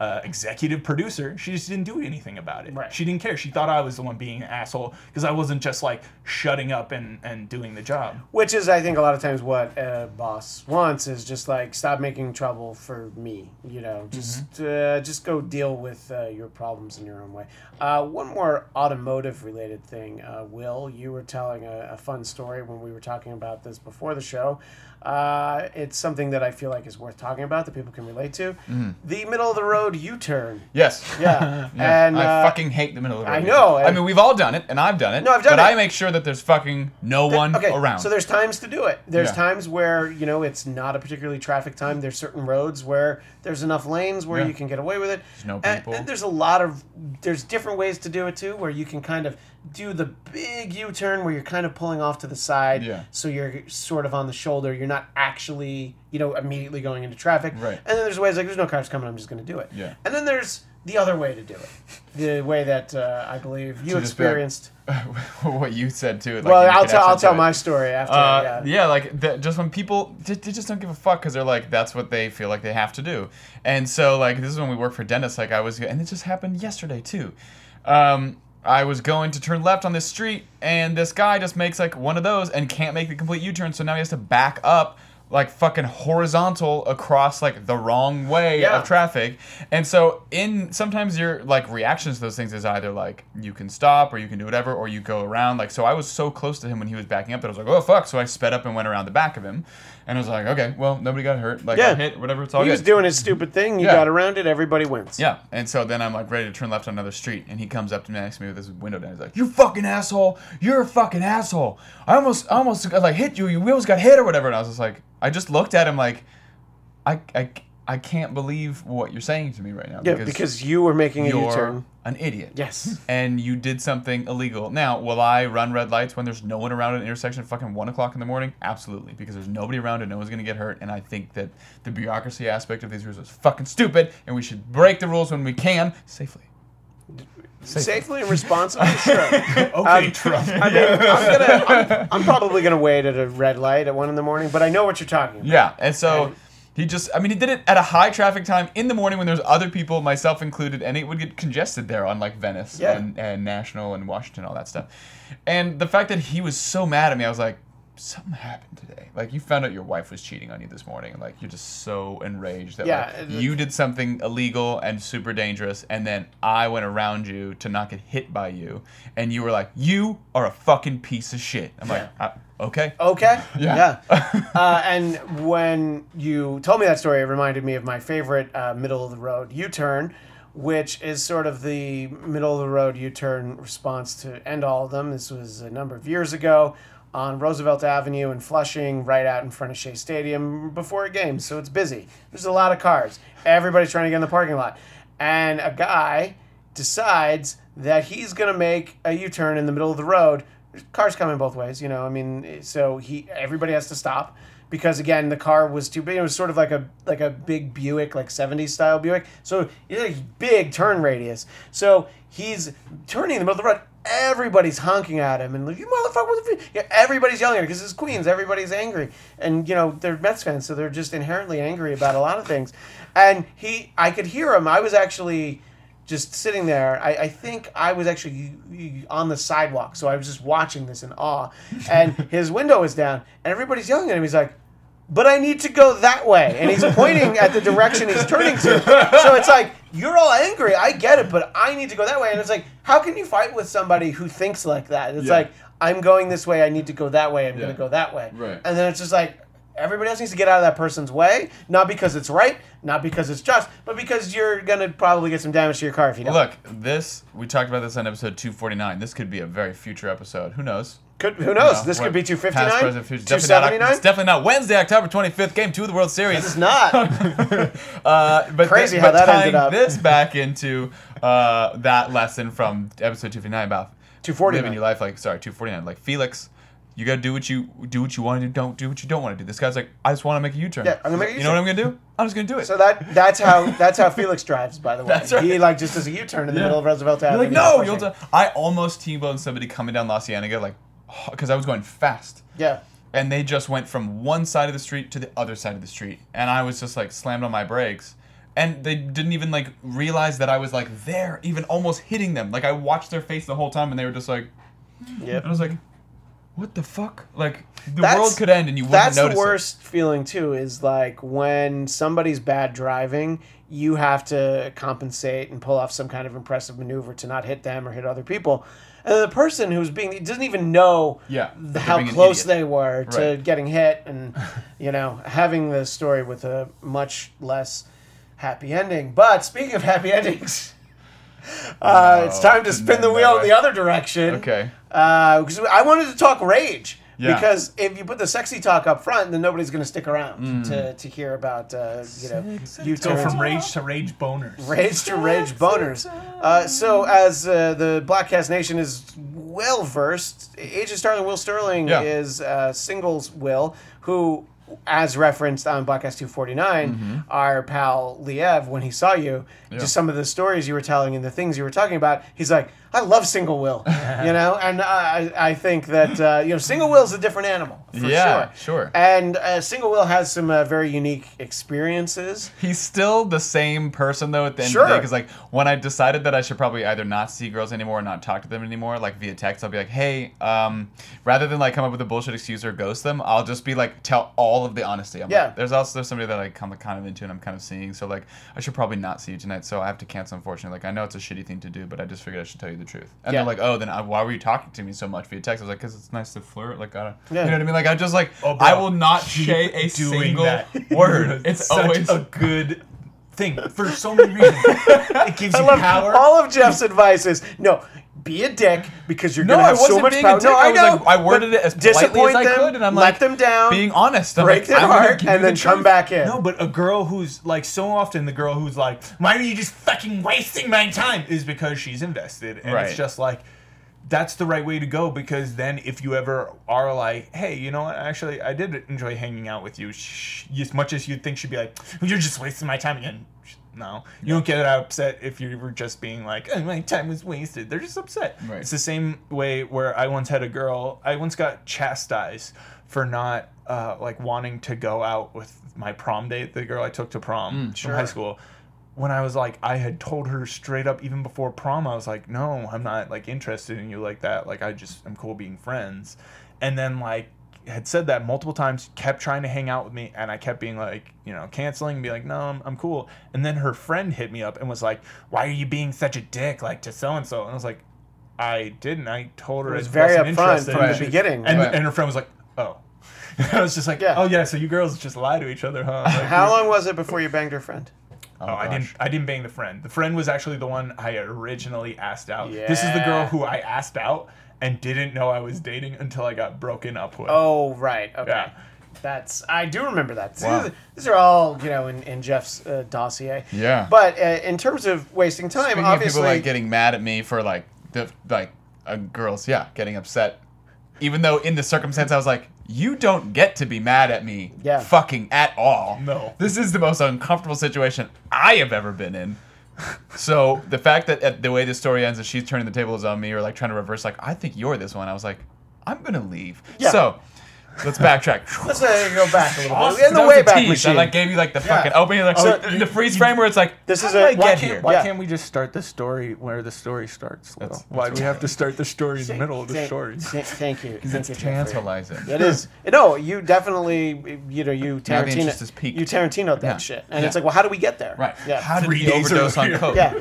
uh, executive producer, she just didn't do anything about it. Right. She didn't care. She thought I was the one being an asshole because I wasn't just like shutting up and, and doing the job. Which is, I think, a lot of times what a boss wants is just like stop making trouble for me. You know, just uh, just go deal with uh, your problems in your own way. Uh, one more automotive related thing, uh, Will. You were telling a, a fun story when we were talking about this before the show. Uh, it's something that I feel like is worth talking about that people can relate to. The middle of the road U turn. Yes. Yeah, [LAUGHS] Yeah, and I uh, fucking hate the middle of the road. I know, I mean, we've all done it, and I've done it. No, I've done but it. I make sure that there's fucking no one okay, around. So there's times to do it. There's Yeah. times where you know it's not a particularly traffic time. There's certain roads where there's enough lanes where Yeah. you can get away with it. There's no And- people. And, there's a lot of there's different ways to do it too, where you can kind of do the big U-turn where you're kind of pulling off to the side, Yeah. so you're sort of on the shoulder. You're not actually you know immediately going into traffic. Right. And then there's ways like there's no cars coming. I'm just going to do it. Yeah. And then there's the other way to do it, the way that uh, I believe you To just like, experienced. [LAUGHS] what you said too. Like, well, I'll tell I'll tell my story after. Uh, yeah. yeah. like the, just when people they, they just don't give a fuck because they're like that's what they feel like they have to do, and so like this is when we work for dentists. Like I was, and it just happened yesterday too. Um, I was going to turn left on this street, and this guy just makes like one of those and can't make the complete U-turn, so now he has to back up like fucking horizontal across like the wrong way Yeah. of traffic. And so in sometimes your like reactions to those things is either like you can stop or you can do whatever or you go around. Like so I was so close to him when he was backing up that I was like, oh fuck. So I sped up and went around the back of him. And I was like, okay, well nobody got hurt. Like Yeah. I hit whatever, it's all He good. was doing his stupid thing. You Yeah. got around it. Everybody wins. Yeah, and so then I'm like ready to turn left on another street, and he comes up to me next to me with his window down. He's like, "You fucking asshole! You're a fucking asshole! I almost, I almost got, like hit you. Your wheels got hit or whatever." And I was just like, I just looked at him like, I, I, I can't believe what you're saying to me right now. Yeah, because you were making a you're U-turn. An idiot. Yes. [LAUGHS] And you did something illegal. Now, will I run red lights when there's no one around at an intersection at fucking one o'clock in the morning? Absolutely, because there's nobody around and no one's gonna get hurt. And I think that the bureaucracy aspect of these rules is fucking stupid, and we should break the rules when we can safely. Safely and responsibly, sure. [LAUGHS] Okay, Um, Trump. I mean, I'm gonna. I'm, [LAUGHS] I'm probably gonna wait at a red light at one in the morning, but I know what you're talking about. Yeah, and so And- he just, I mean, he did it at a high traffic time in the morning when there's other people, myself included, and it would get congested there on like Venice Yeah. and, and National and Washington, all that stuff. And the fact that he was so mad at me, I was like, something happened today. Like you found out your wife was cheating on you this morning, and like you're just so enraged that Yeah, like, you did something illegal and super dangerous, and then I went around you to not get hit by you, and you were like, you are a fucking piece of shit. I'm like, Yeah. "Uh, okay. Okay. [LAUGHS] Yeah. uh, and when you told me that story, it reminded me of my favorite uh, middle of the road U turn, which is sort of the middle of the road U turn response to end all of them. This was a number of years ago on Roosevelt Avenue in Flushing, right out in front of Shea Stadium before a game. So it's busy. There's a lot of cars. Everybody's trying to get in the parking lot. And a guy decides that he's going to make a U turn in the middle of the road. There's cars coming both ways, you know. I mean, so he everybody has to stop because again the car was too big. It was sort of like a like a big Buick, like '70s style Buick. So it's a big turn radius. So he's turning in the middle of the road. Everybody's honking at him and like, you motherfucker! Yeah, everybody's yelling at him because it's Queens. Everybody's angry, and you know they're Mets fans, so they're just inherently angry about a lot of things. And he, I could hear him. I was actually just sitting there. I, I think I was actually on the sidewalk, so I was just watching this in awe. And [LAUGHS] his window is down, and everybody's yelling at him. He's like, "But I need to go that way," and he's pointing at the direction he's turning to. So it's like you're all angry. I get it, but I need to go that way. And it's like, how can you fight with somebody who thinks like that? It's Yeah. like I'm going this way. I need to go that way. I'm Yeah. going to go that way. Right. And then it's just like everybody else needs to get out of that person's way, not because it's right, not because it's just, but because you're gonna probably get some damage to your car if you don't. Look, this we talked about this on episode 249. This could be a very future episode. Who knows? Could, who knows? No, this could be past, 259, present, future. Definitely not, 279. it's definitely not Wednesday, October 25th, game two of the World Series. It's not. [LAUGHS] Uh, but Crazy thi- how but that ended up. this back into uh, that lesson from episode 259 about 249. living your life like sorry 249 like Felix. You gotta do what you do. What you want to do. Don't do what you don't want to do. This guy's like, I just want to make a U-turn. Yeah, I'm gonna make a You know what I'm gonna do? I'm just gonna do it. So that that's how that's how Felix drives. By the [LAUGHS] way, That's right. he like just does a U-turn in the Yeah. middle of Roosevelt You're Avenue. like, no, you'll. Do-. I almost T-boned somebody coming down La Cienega, like, because I was going fast, Yeah, and they just went from one side of the street to the other side of the street, and I was just like slammed on my brakes, and they didn't even like realize that I was like there, even almost hitting them. Like I watched their face the whole time, and they were just like, yeah. and I was like, what the fuck? Like the That's- world could end, and you wouldn't That's the notice it. worst feeling too. Is like when somebody's bad driving, you have to compensate and pull off some kind of impressive maneuver to not hit them or hit other people. And the person who's being doesn't even know Yeah, th- that how they're being an close they were to Right. getting hit, and [LAUGHS] you know having the story with a much less happy ending. But speaking of happy [LAUGHS] endings. Uh, it's time to spin the wheel in the other direction. Okay. Uh, because I wanted to talk rage. Yeah. Because if you put the sexy talk up front, then nobody's going to stick around Mm. to, to hear about uh, you know you Go from rage to rage boners. rage to rage boners. Uh, so as uh, the Bladtcast Nation is well versed, Agent Starling Will Sterling Yeah. is uh, singles Will who. As referenced on Bladtcast 249, our pal Liev, when he saw you, Mm-hmm. Yeah. just some of the stories you were telling and the things you were talking about, he's like, I love single Will, [LAUGHS] you know? And I, I think that, uh, you know, single Will's a different animal, for Yeah, sure. sure. And uh, single Will has some uh, very unique experiences. He's still the same person though at the end of the day because like when I decided that I should probably either not see girls anymore or not talk to them anymore like via text I'll be like hey um rather than like come up with a bullshit excuse or ghost them I'll just be like tell all of the honesty I'm Yeah. like, there's also there's somebody that I come kind of into and I'm kind of seeing so like I should probably not see you tonight so I have to cancel unfortunately like I know it's a shitty thing to do but I just figured I should tell you the truth and Yeah. they're like oh then I, why were you talking to me so much via text I was like because it's nice to flirt like I Yeah. you know what I mean like I just like Oh, bro. I will not say a single that. [LAUGHS] word it's Such always a good thing for so many reasons. It gives I you love power. all of Jeff's advice is no, be a dick because you're No, gonna I have wasn't so much being power. a dick. No, I I was know. like, I worded it as politely as I them, could, and I'm let like, them down, being honest. I'm break like, their I'm heart, you and the then come truth. back in. No, but a girl who's like so often the girl who's like, why are you just fucking wasting my time? Is because she's invested, and Right. it's just like. That's the right way to go because then, if you ever are like, "Hey, you know what? Actually, I did enjoy hanging out with you," as much as you'd think she'd be like, "You're just wasting my time again." No, you don't get upset if you were just being like, oh, "My time was wasted." They're just upset. Right. It's the same way where I once had a girl. I once got chastised for not uh, like wanting to go out with my prom date, the girl I took to prom from high school. When I was like, I had told her straight up even before prom, I was like, no, I'm not like interested in you like that. Like I just I'm cool being friends. And then like had said that multiple times, kept trying to hang out with me, and I kept being like, you know, canceling, and be like, no, I'm, I'm cool. And then her friend hit me up and was like, why are you being such a dick, like to so and so? And I was like, I didn't. I told her It was I very wasn't upfront interested. from the She- beginning. And, Right. and her friend was like, oh. [LAUGHS] I was just like, Yeah. oh yeah, so you girls just lie to each other, huh? Like, How long was it before you banged her friend? Oh, I oh, didn't. I didn't bang the friend. The friend was actually the one I originally asked out. Yeah. This is the girl who I asked out and didn't know I was dating until I got broken up with. Oh, right. Okay. Yeah. That's I do remember that. Wow. These, are all you know in, in Jeff's uh, dossier. Yeah. But uh, in terms of wasting time, Speaking obviously, people like getting mad at me for like the like uh, girls, yeah, getting upset, even though in the circumstance I was like, you don't get to be mad at me, Yeah. fucking at all. No. this is the most uncomfortable situation I have ever been in. So the fact that the way the story ends is she's turning the tables on me or like trying to reverse, like I think you're this one. I was like, I'm gonna leave. Yeah. So let's backtrack. let's uh, go back a little Awesome. bit in the way back tease. machine. I like gave you like the Yeah. fucking opening, like So in the freeze frame where it's like, This how is did a- I why get can't- here. Why Yeah. can't we just start the story where the story starts? Lil? That's- Why do we have to start the story in the middle of the Thank- story? thank- Thank you. [LAUGHS] Thank It's you, Jeffrey. tantalizing. It is. [LAUGHS] No, you definitely, you know, you Tarantino, interest is piqued. you Tarantino that shit, and it's like, well, how do we get there? Right. Yeah. How did Three we overdose on [LAUGHS] coke? yeah.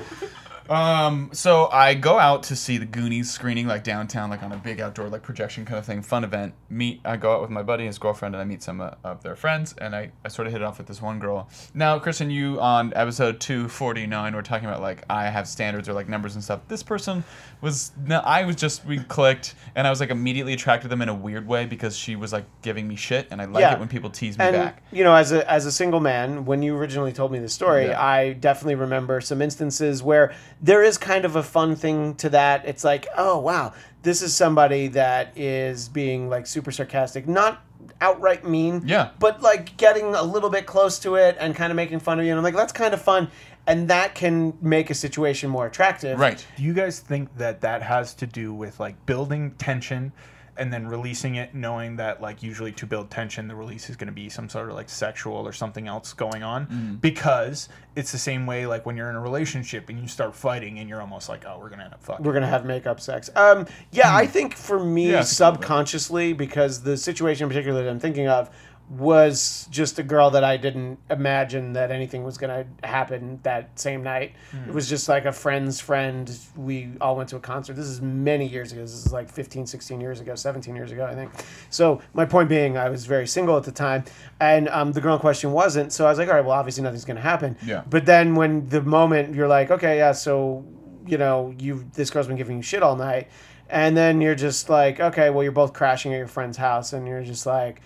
Um, so I go out to see the Goonies screening like downtown, like on a big outdoor like projection kind of thing, fun event. Meet I go out with my buddy and his girlfriend, and I meet some uh, of their friends, and I, I sort of hit it off with this one girl. Now, Kristen, you on episode two forty nine were talking about like I have standards or like numbers and stuff. This person was no, I was just we clicked, and I was like immediately attracted to them in a weird way because she was like giving me shit, and I like Yeah. it when people tease me and back. you know as a as a single man when you originally told me the story Yeah. i definitely remember some instances where there is kind of a fun thing to that it's like oh wow this is somebody that is being like super sarcastic not outright mean Yeah. but like getting a little bit close to it and kind of making fun of you and i'm like that's kind of fun and that can make a situation more attractive Right. Do you guys think that that has to do with like building tension and then releasing it, knowing that like usually to build tension, the release is going to be some sort of like sexual or something else going on? Mm-hmm. Because it's the same way like when you're in a relationship and you start fighting and you're almost like, oh, we're going to end up fucking. we're gonna have makeup sex. Um, yeah, I think for me. Yeah, subconsciously, because the situation in particular that I'm thinking of was just a girl that I didn't imagine that anything was gonna happen that same night. Hmm. It was just like a friend's friend. We all went to a concert. This is many years ago. This is like 15, 16 years ago, 17 years ago, I think. So my point being, I was very single at the time, and um, the girl in question wasn't. So I was like, all right, well, obviously nothing's gonna happen. Yeah. But then when the moment you're like, okay, yeah, so you know, you this girl's been giving you shit all night, and then you're just like, okay, well, you're both crashing at your friend's house, and you're just like,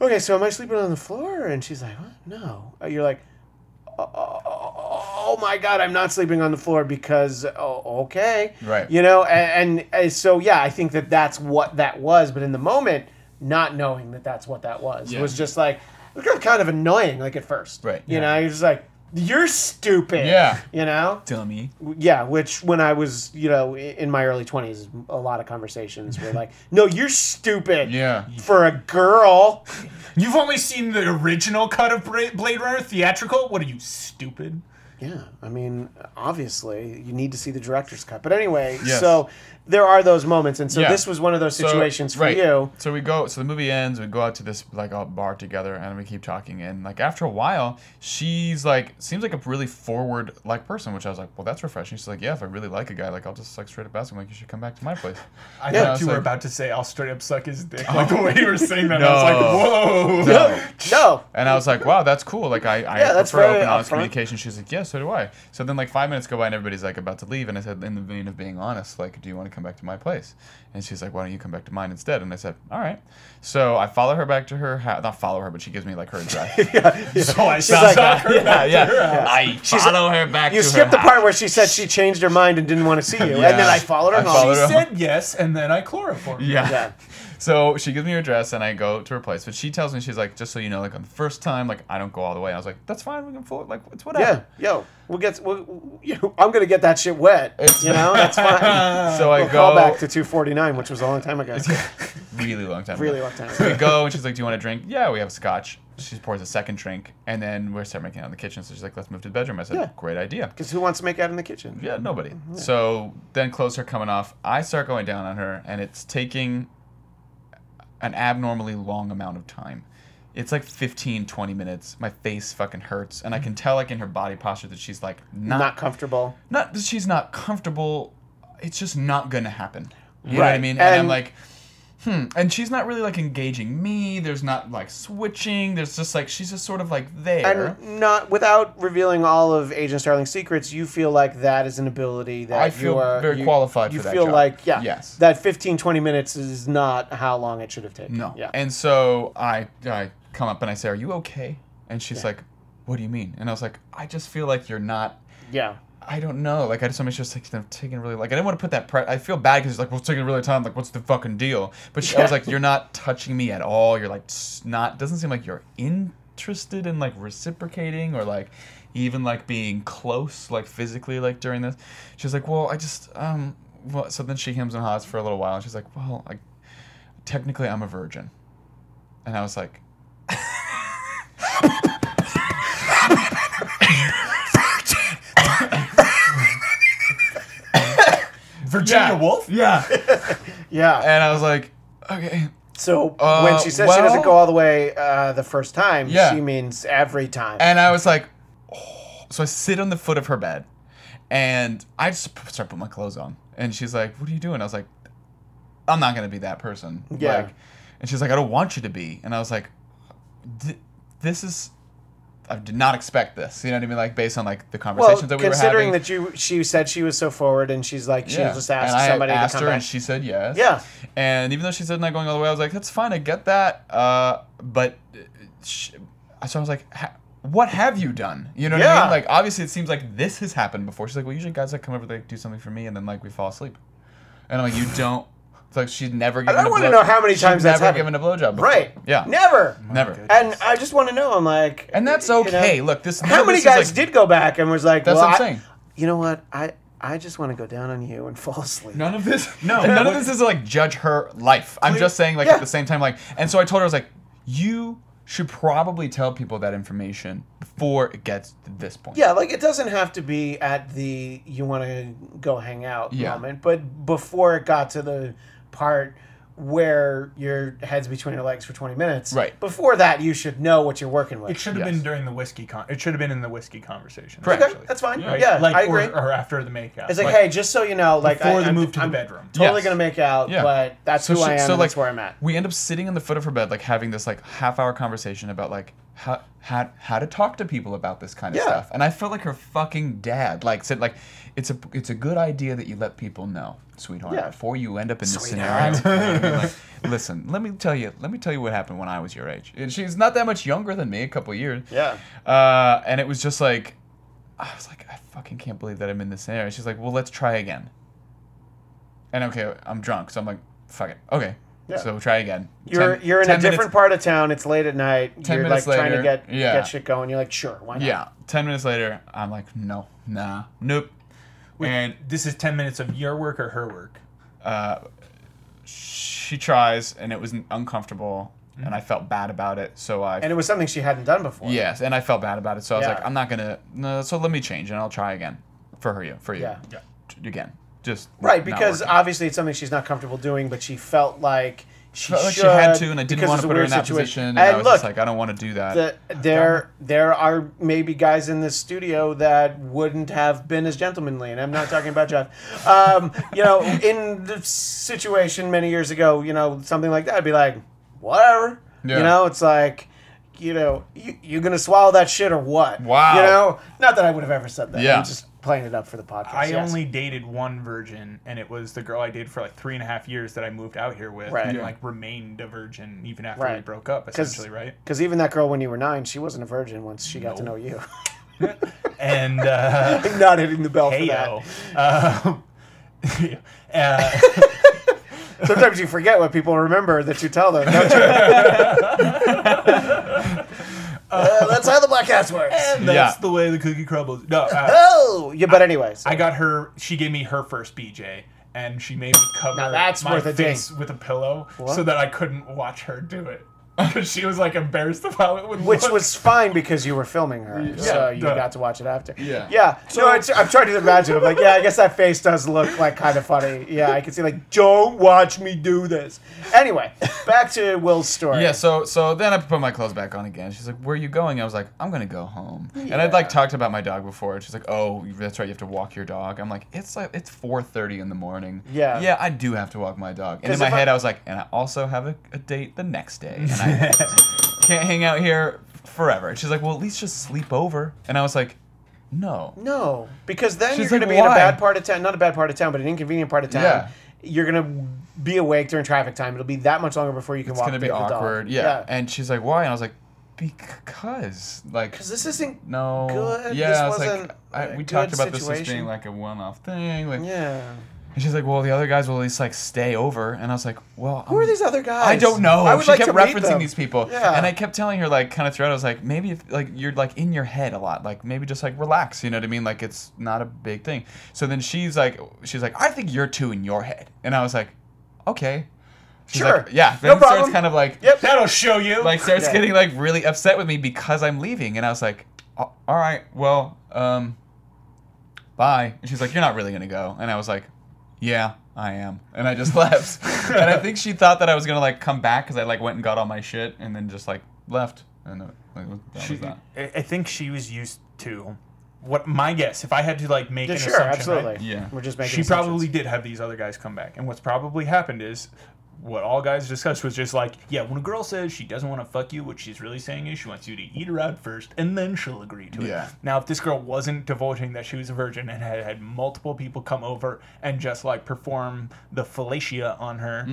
okay, so am I sleeping on the floor? And she's like, what? no. Uh, You're like, oh, oh my god, I'm not sleeping on the floor because oh, okay, Right. You know, and, and uh, so yeah, I think that that's what that was, but in the moment, not knowing that that's what that was Yeah. was just like it was kind of annoying, like at first, Right. You Yeah. know, you're just like. You're stupid. Yeah. You know? Dummy. Yeah, which when I was, you know, in my early 20s, a lot of conversations were like, no, you're stupid. Yeah. For a girl. You've only seen the original cut of Blade Runner theatrical? What are you, stupid? Yeah, I mean, obviously, you need to see the director's cut. But anyway, Yes. so there are those moments. And so Yeah. this was one of those So, situations for right. you. So we go. So the movie ends. We go out to this like a bar together, and we keep talking. And like after a while, she's like seems like a really forward like person, which I was like, well, that's refreshing. She's like, yeah, if I really like a guy, like I'll just like straight up ask him like, you should come back to my place. [LAUGHS] I Yeah, thought it's you were like- about to say, I'll straight up suck his dick. [LAUGHS] Like the way you were saying that. I was like, whoa. No. [LAUGHS] No. And I was like, wow, that's cool. Like I, I Yeah, that's prefer very open, honest upfront. communication. She's like, yeah, so do I. So then like five minutes go by and everybody's like about to leave, and I said, in the vein of being honest, like, do you want to come back to my place? And she's like, why don't you come back to mine instead? And I said, all right. So I follow her back to her house. Not follow her, but she gives me like her address. [LAUGHS] [LAUGHS] So I She's like, suck her yeah, back yeah. to her house. I [LAUGHS] follow her back You to skipped her the part where she said she changed her mind and didn't want to see you. Yeah. And then I followed her I home. followed She her said yes, and then I chloroformed. her. Yeah. Yeah. So she gives me her address and I go to her place. But she tells me she's like, just so you know, like on the first time, like I don't go all the way. I was like, that's fine. We can float. Like it's whatever. Yeah. Yo, we'll get, we'll, you know, I'm going to get that shit wet. It's- you know, that's fine. [LAUGHS] So I We'll go call back to 249, which was a long time ago. [LAUGHS] really long time. Ago. Really ago. long time So we ago. go and she's like, do you want a drink? Yeah, we have scotch. She pours a second drink and then we start making out in the kitchen. So she's like, let's move to the bedroom. I said, Yeah. great idea. Because who wants to make out in the kitchen? Yeah, nobody. Mm-hmm, so then clothes are coming off. I start going down on her, and it's taking an abnormally long amount of time. It's like 15, 20 minutes. My face fucking hurts, and I can tell like in her body posture that she's like Not, not comfortable. not that she's not comfortable. It's just not gonna happen. You know what I mean? And, I'm like, hmm. And she's not really like engaging me. There's not like switching. There's just like she's just sort of like there. And not without revealing all of Agent Starling's secrets, you feel like that is an ability that I feel you are very you- qualified You feel job. like yeah, Yes. that 15 20 minutes is not how long it should have taken. No. Yeah. And so I I come up and I say, "Are you okay?" And she's Yeah. like, "What do you mean?" And I was like, "I just feel like you're not. yeah. I don't know. Like I just somebody's just like they're taking really like I didn't want to put that. Pre- I feel bad because it's like well, it's taking really time. Like what's the fucking deal? But she, I was like, "You're not touching me at all. You're like not. Doesn't seem like you're interested in like reciprocating or like." Even like being close, like physically, like during this, she's like, "Well, I just um." Well, so then she hems and haws for a little while, and she's like, "Well, I technically I'm a virgin," and I was like, [LAUGHS] [LAUGHS] Virginia Woolf? Yeah. [LAUGHS] Yeah. and I was like, okay. So Uh, when she says she doesn't go all the way uh, the first time, Yeah. she means every time. And I was like, oh. so I sit on the foot of her bed, And I just start putting my clothes on, and she's like, "What are you doing?" I was like, "I'm not gonna be that person." Yeah. Like, and she's like, "I don't want you to be," and I was like, "Th- "This is." I did not expect this. You know what I mean? Like based on like the Well, conversations that we were having. considering that you, she said she was so forward, and she's like, she Yeah. just asked and I somebody asked to come her, back. and she said yes. Yeah. And even though she said not going all the way, I was like, that's fine. I get that. Uh, but uh, sh so I was like, what have you done? You know what I mean? Like, obviously, it seems like this has happened before. She's like, well, usually guys that come over, they do something for me, and then like we fall asleep. And I'm like, you don't. It's like she's never given. I a wanna know how many she's times that's never happened. given a blowjob. Before. right? Yeah. Never. Never. And I just want to know. I'm like, And that's you know, okay. Look, this. how many this guys like- did go back and was like, That's well, what I'm I- saying. you know what? I I just want to go down on you and fall asleep. None of this. [LAUGHS] No, none of this is like judge her life. I'm Clear- just saying like Yeah. at the same time like, and so I told her I was like, you should probably tell people that information before it gets to this point. Yeah, like it doesn't have to be at the you want to go hang out Yeah. moment, but before it got to the part where your head's between your legs for 20 minutes. Right. Before that, you should know what you're working with. It should have Yes. been during the whiskey con. It should have been in the whiskey conversation. Correct. Okay, that's fine. Right? Yeah, like, I agree. or after the makeout. it's like, like- hey, just so you know, like Before I, the I'm- move to the I'm bedroom. Totally Yes. gonna make out, Yeah. but that's who she- I am. so, and like, that's where I'm at. We end up sitting on the foot of her bed, like having this like half hour conversation about like how how how to talk to people about this kind of Yeah. stuff. And I felt like her fucking dad like said like it's a it's a good idea that you let people know, sweetheart, Yeah. before you end up in this Sweetheart. scenario. You know what I mean? Like, listen, let me tell you, let me tell you what happened when I was your age. And she's not that much younger than me, a couple years. Yeah. Uh, and it was just like, I was like, I fucking can't believe that I'm in this scenario. She's like, well, let's try again. And okay, I'm drunk, so I'm like, fuck it. Okay. Yeah. So try again. You're 10 you're in a 10 different minutes- part of town. It's late at night. 10 you're minutes like trying to get yeah. get shit going. You're like, sure, why not? Yeah. Ten minutes later, I'm like, no, nah, nope. And this is ten minutes of your work or her work. uh, she tries, and it was uncomfortable, and I felt bad about it. So I And it was something she hadn't done before. Yes, and I felt bad about it, so I was Yeah. like, I'm not gonna. No, so let me change, and I'll try again, for her, you, for you, Yeah. Yeah. T- again, just Right, because obviously it's something she's not comfortable doing, but she felt like she should she had to, and I didn't want to put her in that situation. position, and, And I was look, just like, I don't want to do that. the, there there are maybe guys in this studio that wouldn't have been as gentlemanly, and I'm not talking about Jeff. Um, you know, in the situation many years ago, you know, something like that, I'd be like, whatever. Yeah. You know, it's like. You know, you, you gonna swallow that shit or what? Wow. You know, not that I would have ever said that. Yeah. I'm just playing it up for the podcast. I yes. only dated one virgin, and it was the girl I dated for like three and a half years that I moved out here with, Right. and Yeah. like remained a virgin even after we broke up, 'Cause- essentially, right? Because even that girl when you were nine, she wasn't a virgin once she got to know you. [LAUGHS] And uh, I'm [LAUGHS] not hitting the bell for hey that. yo, um, [LAUGHS] uh, Sometimes you forget what people remember that you tell them. Don't you? Uh, that's how the Bladtcast works. and that's Yeah. the way the cookie crumbles. No, uh, [LAUGHS] Oh, yeah. But anyways, I got her. She gave me her first BJ, and she made me cover Now that's my worth a face with a pillow What? so that I couldn't watch her do it. Because [LAUGHS] she was like embarrassed about it. Would which look. was fine because you were filming her, so you duh. got to watch it after. Yeah. yeah. So it's, I'm trying to imagine. I'm like, yeah, I guess that face does look like kind of funny. Yeah, I can see like, don't watch me do this. Anyway, back to Will's story. Yeah, so so then I put my clothes back on again. She's like, "Where are you going?" I was like, "I'm gonna go home." And I'd like talked about my dog before. and She's like, "Oh, that's right, you have to walk your dog." I'm like, "It's like it's 4:30 in the morning." Yeah. Yeah, I do have to walk my dog. And in my if I- head, I was like, "And I also have a, a date the next day, and I [LAUGHS] can't hang out here forever." And she's like, "Well, at least just sleep over." And I was like, "No." No, because then She's you're going to like, be in a "Why?" bad part of town. Not a bad part of town, but an inconvenient part of town. Yeah. You're going to be awake during traffic time. It'll be that much longer before you can It's walk. gonna be the dog. awkward. Yeah. And she's like, "Why?" And I was like, "Because like." Because this isn't. No. good. Yeah, This I was wasn't like, I, a we talked about this as situation. being like a one-off thing. Like, Yeah. And she's like, well, the other guys will at least like stay over. And I was like, well, Who are these other guys? I don't know. I would she like kept to meet referencing them. these people. Yeah. And I kept telling her like kind of throughout, I was like, maybe if like you're like in your head a lot, like maybe just like relax. You know what I mean? Like it's not a big thing. So then she's like, she's like, I think you're too in your head. And I was like, okay. She's Sure. Like, yeah. No Then starts kind of like, Yep. That'll show you. like starts Yeah. getting like really upset with me because I'm leaving, and I was like, all right, well, um, bye. And she's like, you're not really gonna go, and I was like, yeah, I am, and I just [LAUGHS] left. and I think she thought that I was gonna like come back because I like went and got all my shit and then just like left, and uh, like, that was that. I I think she was used to what my guess, if I had to like make Yeah, an sure, assumption, right? absolutely. Yeah. we're just making. she probably did have these other guys come back. And what's probably happened is what all guys discussed was just like, yeah, when a girl says she doesn't want to fuck you, what she's really saying is she wants you to eat her out first and then she'll agree to it. Yeah. Now, if this girl wasn't divulging that she was a virgin and had had multiple people come over and just like perform the fellatio on her,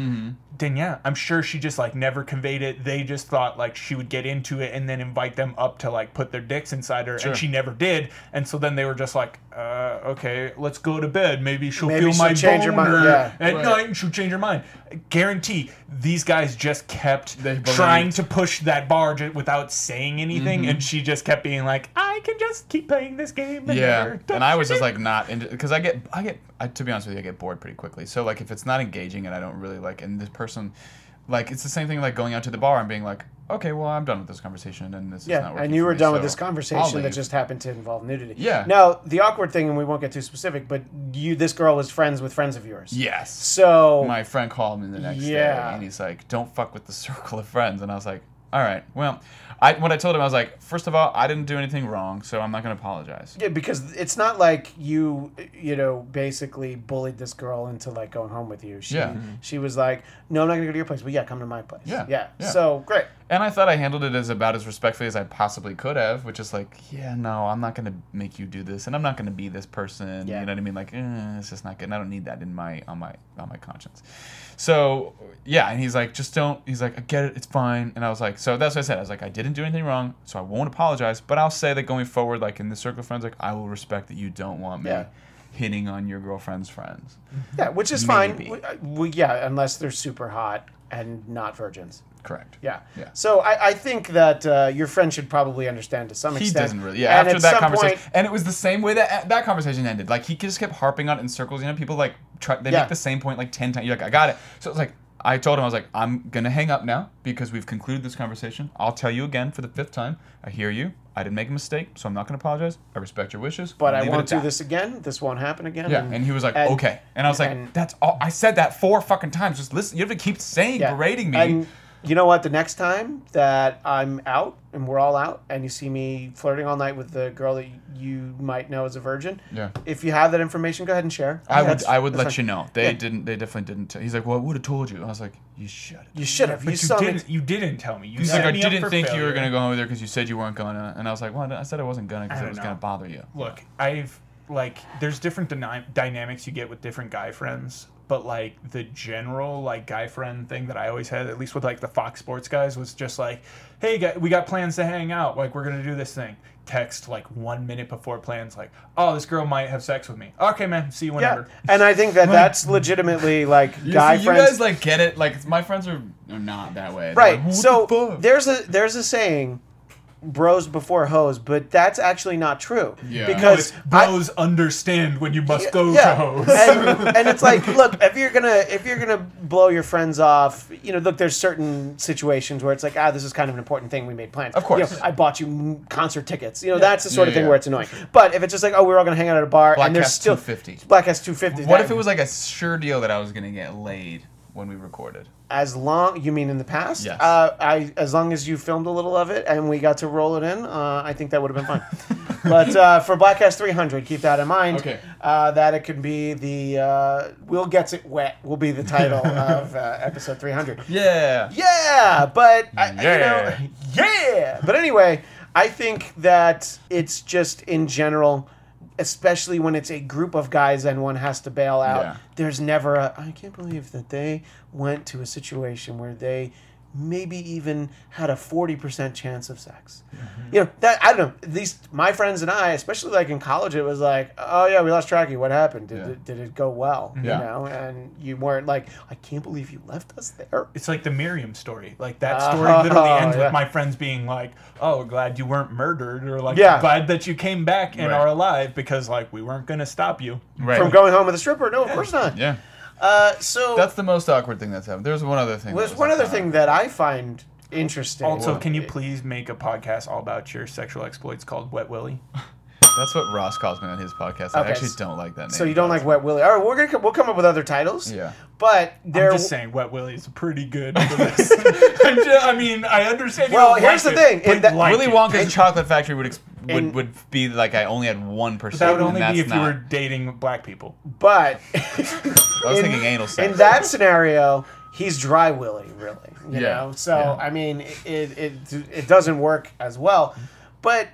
then yeah, I'm sure she just like never conveyed it. They just thought like she would get into it and then invite them up to like put their dicks inside her, Sure. and she never did. And so then they were just like, uh, okay, let's go to bed. Maybe she'll Maybe feel she'll my change her mind, yeah. at Right. night and she'll change her mind. Guarantee these guys just kept They believed. trying to push that bar ju- without saying anything, Mm-hmm. and she just kept being like, I can just keep playing this game. And Yeah, never and I was just it." like not into because I get I get I, to be honest with you I get bored pretty quickly. So like if it's not engaging and I don't really like and this person like it's the same thing like going out to the bar and being like okay well I'm done with this conversation and this is Yeah, not working and you were me, done with this conversation that just happened to involve nudity. Yeah. Now the awkward thing, and we won't get too specific, but you, this girl was friends with friends of yours. yes. So My friend called me the next day and he's like don't fuck with the [LAUGHS] circle of friends and I was like all right well I when I told him I was like first of all I didn't do anything wrong so I'm not gonna apologize. Yeah, because it's not like you, you know, basically bullied this girl into like going home with you. She, Yeah. She was like, "No, I'm not gonna go to your place, but yeah, come to my place." Yeah, Yeah. yeah. So great. And I thought I handled it as about as respectfully as I possibly could have, which is like, yeah, no, I'm not gonna make you do this, and I'm not gonna be this person. Yeah. You know what I mean? Like, eh, it's just not good. And I don't need that in my on my on my conscience. So yeah, and he's like, just don't. He's like, I get it, it's fine. And I was like, so that's what I said. I was like, I didn't do anything wrong, so I won't apologize. But I'll say that going forward, like in the circle of friends, like I will respect that you don't want me Yeah. hitting on your girlfriend's friends. Yeah, which is Maybe. fine. We, uh, we, yeah, unless they're super hot and not virgins. Correct. Yeah. Yeah. So I, I think that uh, your friend should probably understand to some He extent. doesn't really. Yeah, And after that conversation, point- and it was the same way that that conversation ended. Like he just kept harping on it in circles. You know, people like try, they Yeah. make the same point like ten times. You're like, I got it. So it's like I told him I was like, I'm gonna hang up now because we've concluded this conversation. I'll tell you again for the fifth time. I hear you. I didn't make a mistake, so I'm not gonna apologize. I respect your wishes. but I won't do that. this again. This won't happen again. Yeah, and he was like, and- okay, and I was like, and- that's all. I said that four fucking times. Just listen. You have to keep saying Yeah. berating me. And you know what? The next time that I'm out and we're all out, and you see me flirting all night with the girl that you might know as a virgin, yeah. if you have that information, go ahead and share. I would, I would let fine. you know. They Yeah. didn't. They definitely didn't. T- he's like, well, I would have told you. I was like, you should. You should have. But You, you, saw didn't. You didn't tell me. You He's like, I me up didn't for think you were gonna go over there because you said you weren't gonna, and I was like, well, I said I wasn't gonna because it was know. gonna bother you. Look, I've like there's different dyna- dynamics you get with different guy friends, but like the general like guy friend thing that I always had, at least with like the Fox Sports guys, was just like, hey, we got plans to hang out. Like we're gonna do this thing. Text like one minute before plans, like, oh, this girl might have sex with me. Okay, man, see you yeah, whenever. and I think that that's legitimately like guy you, see, friends. you guys like get it. Like my friends are, are not that way. They're right. like, "What the so there's a there's a saying, bros before hoes, but that's actually not true. Yeah. No, Because I- bros understand when you must go to yeah, hoes. and, and it's like, look, if you're gonna if you're gonna blow your friends off, you know, look, there's certain situations where it's like, ah, this is kind of an important thing. We made plans. Of course. You know, I bought you concert tickets. You know, that's the sort of Yeah, thing where it's annoying. But if it's just like, oh, we're all gonna hang out at a bar, Black and there's Cast still 250. Bladtcast 250. What that- if it was like a sure deal that I was gonna get laid when we recorded? as long you mean in the past? Yes. Uh, I as long as you filmed a little of it and we got to roll it in, uh, I think that would have been fun. [LAUGHS] but uh, for Bladtcast 300, keep that in mind. Okay. Uh, that it could be the uh, "Will Gets It Wet" will be the title [LAUGHS] of uh, episode 300. Yeah. Yeah, but I, Yeah. you know, [LAUGHS] yeah. But anyway, I think that it's just in general, especially when it's a group of guys and one has to bail out. Yeah. There's never a. I can't believe that they went to a situation where they maybe even had a 40% chance of sex. Mm-hmm. You know, that I don't know. At least my friends and I, especially like in college, it was like, oh yeah, we lost track of you. What happened? Did, Yeah. it, did it go well? Yeah. You know, and you weren't like, I can't believe you left us there. It's like the Miriam story. Like that story [LAUGHS] literally ends yeah. with my friends being like, "Oh, glad you weren't murdered," or like, Yeah. "Glad that you came back and Right. are alive because like we weren't gonna stop you." Right. From going home with a stripper? No, of course not. yeah. Uh, so That's the most awkward thing that's happened. There's one other thing. that there's was one like, other thing that I find interesting. Also, can you please make a podcast all about your sexual exploits called Wet Willie? That's what Ross calls me on his podcast. I Okay, actually s- don't like that name. So you don't like Wet Willie? All right, we're gonna come, we'll come up with other titles. Yeah. But there. I'm just saying, Wet Willie is pretty good. For this. [LAUGHS] I'm ju- I mean, I understand. you Well, don't here's like the it, thing, but in that- like Willy it. Wonka's Chocolate Factory would ex- would, And- would be like I only had one percent. That would only and be that's if you were not- dating black people. But [LAUGHS] I was in- thinking anal sex. in that scenario, he's dry willy, really. You Yeah, know, so yeah. I mean, it, it it doesn't work as well. But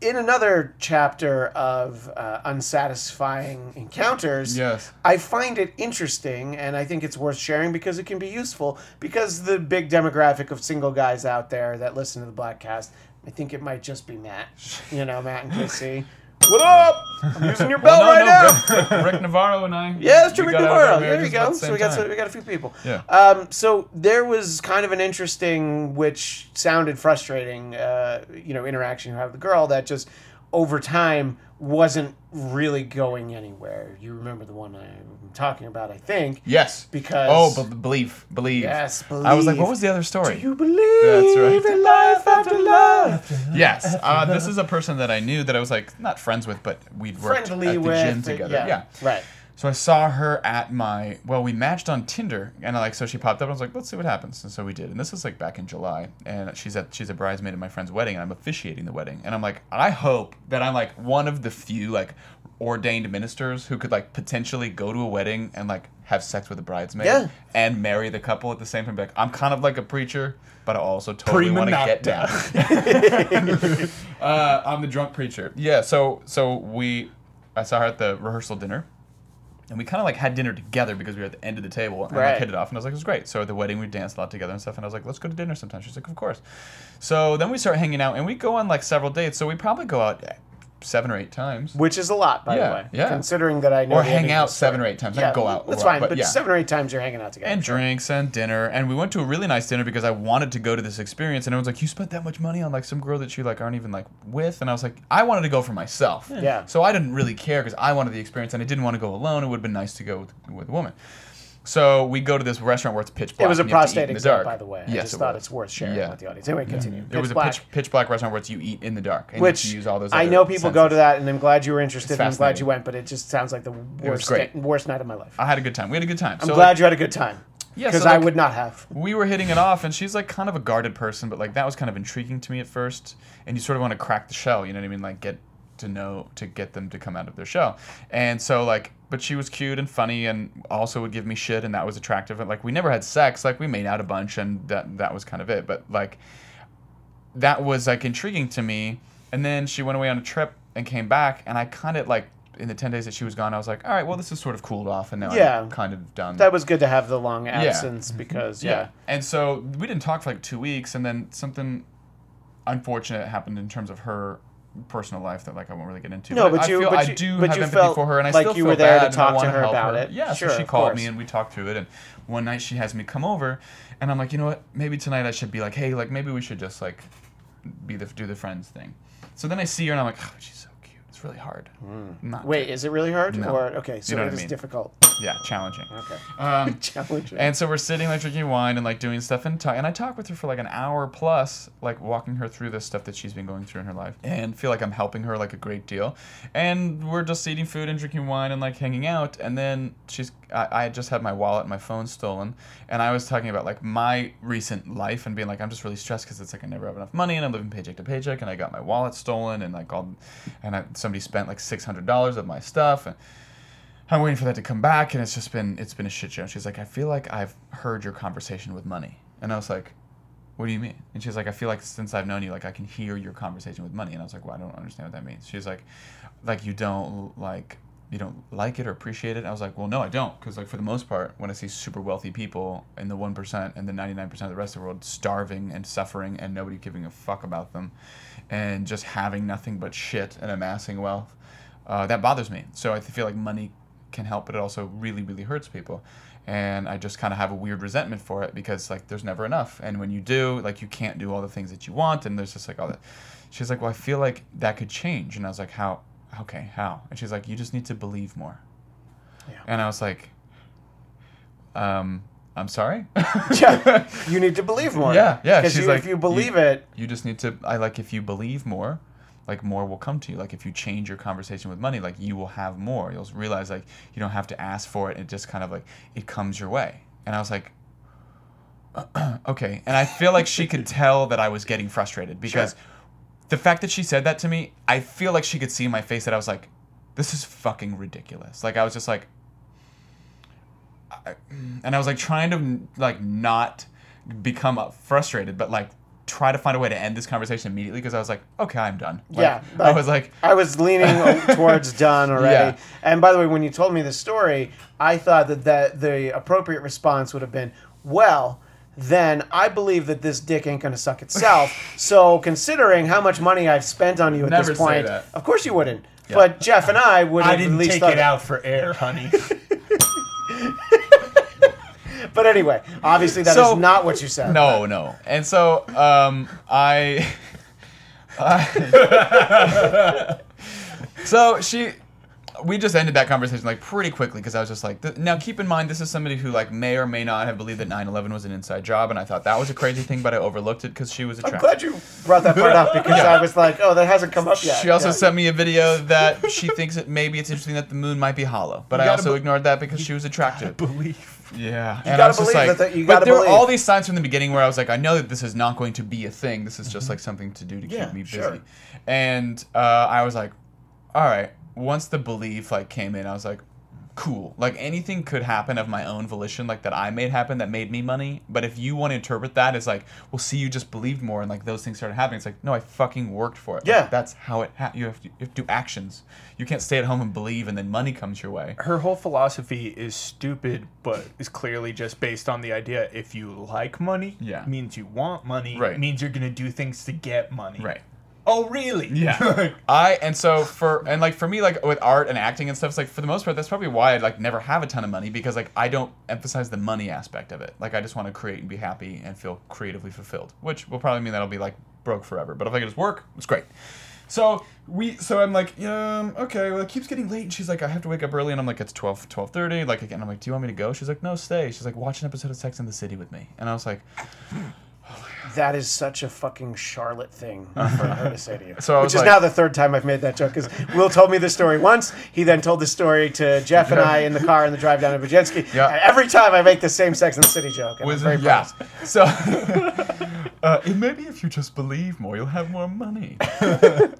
in another chapter of uh, unsatisfying encounters, Yes. I find it interesting, and I think it's worth sharing because it can be useful. Because the big demographic of single guys out there that listen to the Bladtcast, I think it might just be Matt. You know, Matt and KC. [LAUGHS] What up? I'm using your bell [LAUGHS] Well, no, right no, now. Rick, Rick Navarro and I. Yeah, that's true. Rick got out of our Navarro. There you go. the So we got so we got a few people. Yeah. Um, so there was kind of an interesting, which sounded frustrating, uh, you know, interaction you have with the girl that just over time wasn't really going anywhere. You remember the one I'm talking about, I think. Yes. Because- Oh, be- believe, believe. Yes, believe. I was like, what was the other story? Do you believe That's right. in life after love? Yes, uh, this is a person that I knew that I was like not friends with, but we'd worked Friendly at the with gym together. Yeah, Yeah. right. So I saw her at my well, we matched on Tinder, and I like so she popped up. and I was like, let's see what happens, and so we did. And this was like back in July, and she's at she's a bridesmaid at my friend's wedding, and I'm officiating the wedding, and I'm like, I hope that I'm like one of the few like ordained ministers who could like potentially go to a wedding and like have sex with a bridesmaid Yeah. and marry the couple at the same time. Be Like I'm kind of like a preacher, but I also totally want to get down. [LAUGHS] [LAUGHS] uh, I'm the drunk preacher. Yeah. So so we, I saw her at the rehearsal dinner, and we kind of like had dinner together because we were at the end of the table and Right. like hit it off. And I was like, it was great. So at the wedding we danced a lot together and stuff. And I was like, let's go to dinner sometime. She's like, of course. So then we start hanging out and we go on like several dates. So we probably go out seven or eight times. Which is a lot, by Yeah, the way. yeah. Considering that I know Or hang out seven or eight times. Yeah, go out That's lot, fine, but but yeah. seven or eight times you're hanging out together. and drinks and dinner and we went to a really nice dinner because I wanted to go to this experience and everyone's like you spent that much money on like some girl that you like aren't even like with and I was like I wanted to go for myself Yeah. so I didn't really care because I wanted the experience and I didn't want to go alone it would have been nice to go with, with a woman so we go to this restaurant where it's pitch black It was a and you have to eat prostate exam, by the way. I yes just it thought was. it's worth sharing Yeah. with the audience. Anyway, continue. it was a pitch, pitch black restaurant where it's you eat in the dark and Which you use all those I know people go to that, and I'm glad you were interested. and I'm glad you went, but it just sounds like the worst, day- worst night of my life. I had a good time we had a good time I'm so glad like, you had a good time. Yeah, because so, I would not have. we were hitting it off and she's like kind of a guarded person but like that was kind of intriguing to me at first and you sort of want to crack the shell you know what i mean like get to know to get them to come out of their shell and so like but she was cute and funny and also would give me shit and that was attractive. And like we never had sex. Like we made out a bunch and that that was kind of it. But like that was like intriguing to me. And then she went away on a trip and came back and i kind of like in the 10 days that she was gone i was like all right well this is sort of cooled off and now Yeah. i'm kind of done. That was good to have the long absence mm-hmm. because yeah. and so we didn't talk for like two weeks, and then something unfortunate happened in terms of her personal life that like I won't really get into. No, but I you- feel, but I do but have empathy for her, and I like still you were there to talk to her about it. Yeah, Sure, so she called me and we talked through it. And one night she has me come over, and I'm like, you know what? Maybe tonight I should be like, hey, like maybe we should just like be the do the friends thing. So then I see her and I'm like, oh, she's so. It's really hard. Not Hmm. Wait, to- is it really hard? No. Or okay, so know it what I is mean. difficult. yeah, challenging. Okay. Um, [LAUGHS] Challenging. and so we're sitting like drinking wine and like doing stuff and talk and I talk with her for like an hour plus, like walking her through this stuff that she's been going through in her life and feel like I'm helping her like a great deal. And we're just eating food and drinking wine and like hanging out. And then she's I, I had just had my wallet and my phone stolen and I was talking about like my recent life and being like I'm just really stressed because it's like I never have enough money and I'm living paycheck to paycheck and I got my wallet stolen and like all and I, somebody spent like six hundred dollars of my stuff and I'm waiting for that to come back, and it's just been it's been a shit show. She's like, I feel like I've heard your conversation with money, and I was like, What do you mean? And she's like, I feel like since I've known you, like I can hear your conversation with money, and I was like, Well, I don't understand what that means. She's like, Like you don't like you don't like it or appreciate it. I was like, Well, no, I don't, because like for the most part, when I see super wealthy people in the one percent and the ninety nine percent of the rest of the world starving and suffering and nobody giving a fuck about them, and just having nothing but shit and amassing wealth. Uh, that bothers me. So I feel like money can help, but it also really, really hurts people. And I just kind of have a weird resentment for it because like there's never enough. And when you do, like you can't do all the things that you want, and there's just like all that. She's like, well, I feel like that could change, and I was like, how? Okay, how? And she's like, you just need to believe more. Yeah. And I was like, um, I'm sorry. [LAUGHS] yeah, you need to believe more. Yeah, yeah, Because she's you, like, if you you- believe it, you just need to i like if you believe more like more will come to you like if you change your conversation with money like you will have more you'll realize like you don't have to ask for it it just kind of like it comes your way and i was like [CLEARS THROAT] okay and i feel like she could [LAUGHS] tell that i was getting frustrated because the fact that she said that to me, I feel like she could see in my face that I was like, this is fucking ridiculous. Like I was just like, I- and I was like trying to like not become uh, frustrated, but like try to find a way to end this conversation immediately because I was like, okay, I'm done. Like, Yeah, I was like, I was leaning [LAUGHS] towards done already. Yeah. And by the way, when you told me the story, I thought that, that the appropriate response would have been, well, then I believe that this dick ain't going to suck itself. [LAUGHS] so considering how much money I've spent on you at Never this say point, that. of course you wouldn't. But Jeff and I would I at didn't least take thought it out for air, honey. [LAUGHS] But anyway, obviously that is So- not what you said. no, no. And so um, I, [LAUGHS] I [LAUGHS] so she, we just ended that conversation like pretty quickly because I was just like, th- now keep in mind this is somebody who like may or may not have believed that 9/11 was an inside job, and I thought that was a crazy thing, but I overlooked it because she was attractive. I'm glad you brought that part up [LAUGHS] because Yeah. I was like, oh, that hasn't come up yet. She also Yeah. sent me a video that she thinks that maybe it's interesting that the moon might be hollow, but I also be- ignored that because she was attractive. Believe. Yeah, gotta I was just believe like, that- you but gotta there were all these signs from the beginning where I was like, I know that this is not going to be a thing. This is just like something to do to Mm-hmm. Yeah, keep me busy. sure. And uh, I was like, all right. Once the belief like came in, I was like, cool. Like anything could happen of my own volition, like that I made happen that made me money. But if you want to interpret that as like, well, see, you just believed more and like those things started happening. It's like, no, I fucking worked for it. Like, Yeah. that's how it. Ha- you have to, you have to do actions. You can't stay at home and believe and then money comes your way. Her whole philosophy is stupid, but is clearly just based on the idea if you like money, Yeah. means you want money, Right. means you're gonna do things to get money. Right. Oh, really? Yeah. [LAUGHS] I and so for and like for me like with art and acting and stuff, it's like for the most part that's probably why I like never have a ton of money because like I don't emphasize the money aspect of it. Like I just want to create and be happy and feel creatively fulfilled, which will probably mean that I'll be like broke forever. But if I can just work, it's great. So we so I'm like, um, okay, well it keeps getting late and she's like, I have to wake up early and I'm like, it's 12 12:30. Like again, I'm like, Do you want me to go? She's like, No, stay. She's like, watch an episode of Sex in the City with me. And I was like, That is such a fucking Charlotte thing for her to [LAUGHS] say to you. So Which is like- now the third time I've made that joke because Will told me the story once. He then told the story to Jeff and I in the car in the drive down to Bajensky. Yeah. And every time I make the same Sex and the City joke. And was I'm very yeah. proud. So [LAUGHS] uh, maybe if you just believe more, you'll have more money. [LAUGHS]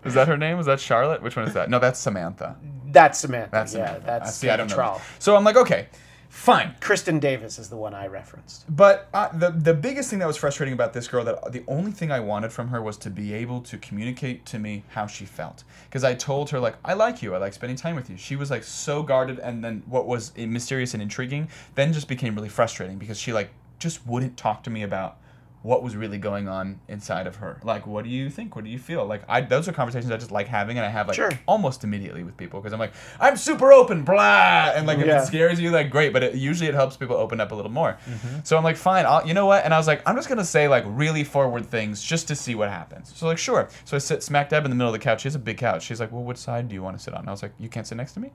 is that her name? Is that Charlotte? Which one is that? No, that's Samantha. That's Samantha. That's yeah, Samantha. that's I see. I don't know. So I'm like, okay, fine. Kristin Davis is the one I referenced. But uh, the the biggest thing that was frustrating about this girl that the only thing I wanted from her was to be able to communicate to me how she felt because I told her like I like you I like spending time with you she was like so guarded and then what was mysterious and intriguing then just became really frustrating because she like just wouldn't talk to me about what was really going on inside of her. Like what do you think? What do you feel? Like I those are conversations I just like having and I have like Sure. almost immediately with people because I'm like I'm super open blah and like if Yeah. it scares you like great but it, usually it helps people open up a little more. Mm-hmm. So i'm like fine I'll, you know what? And i was like i'm just gonna say like really forward things just to see what happens. So like sure. So i sit smack dab in the middle of the couch. She has a big couch. She's like well which side do you want to sit on? And i was like you can't sit next to me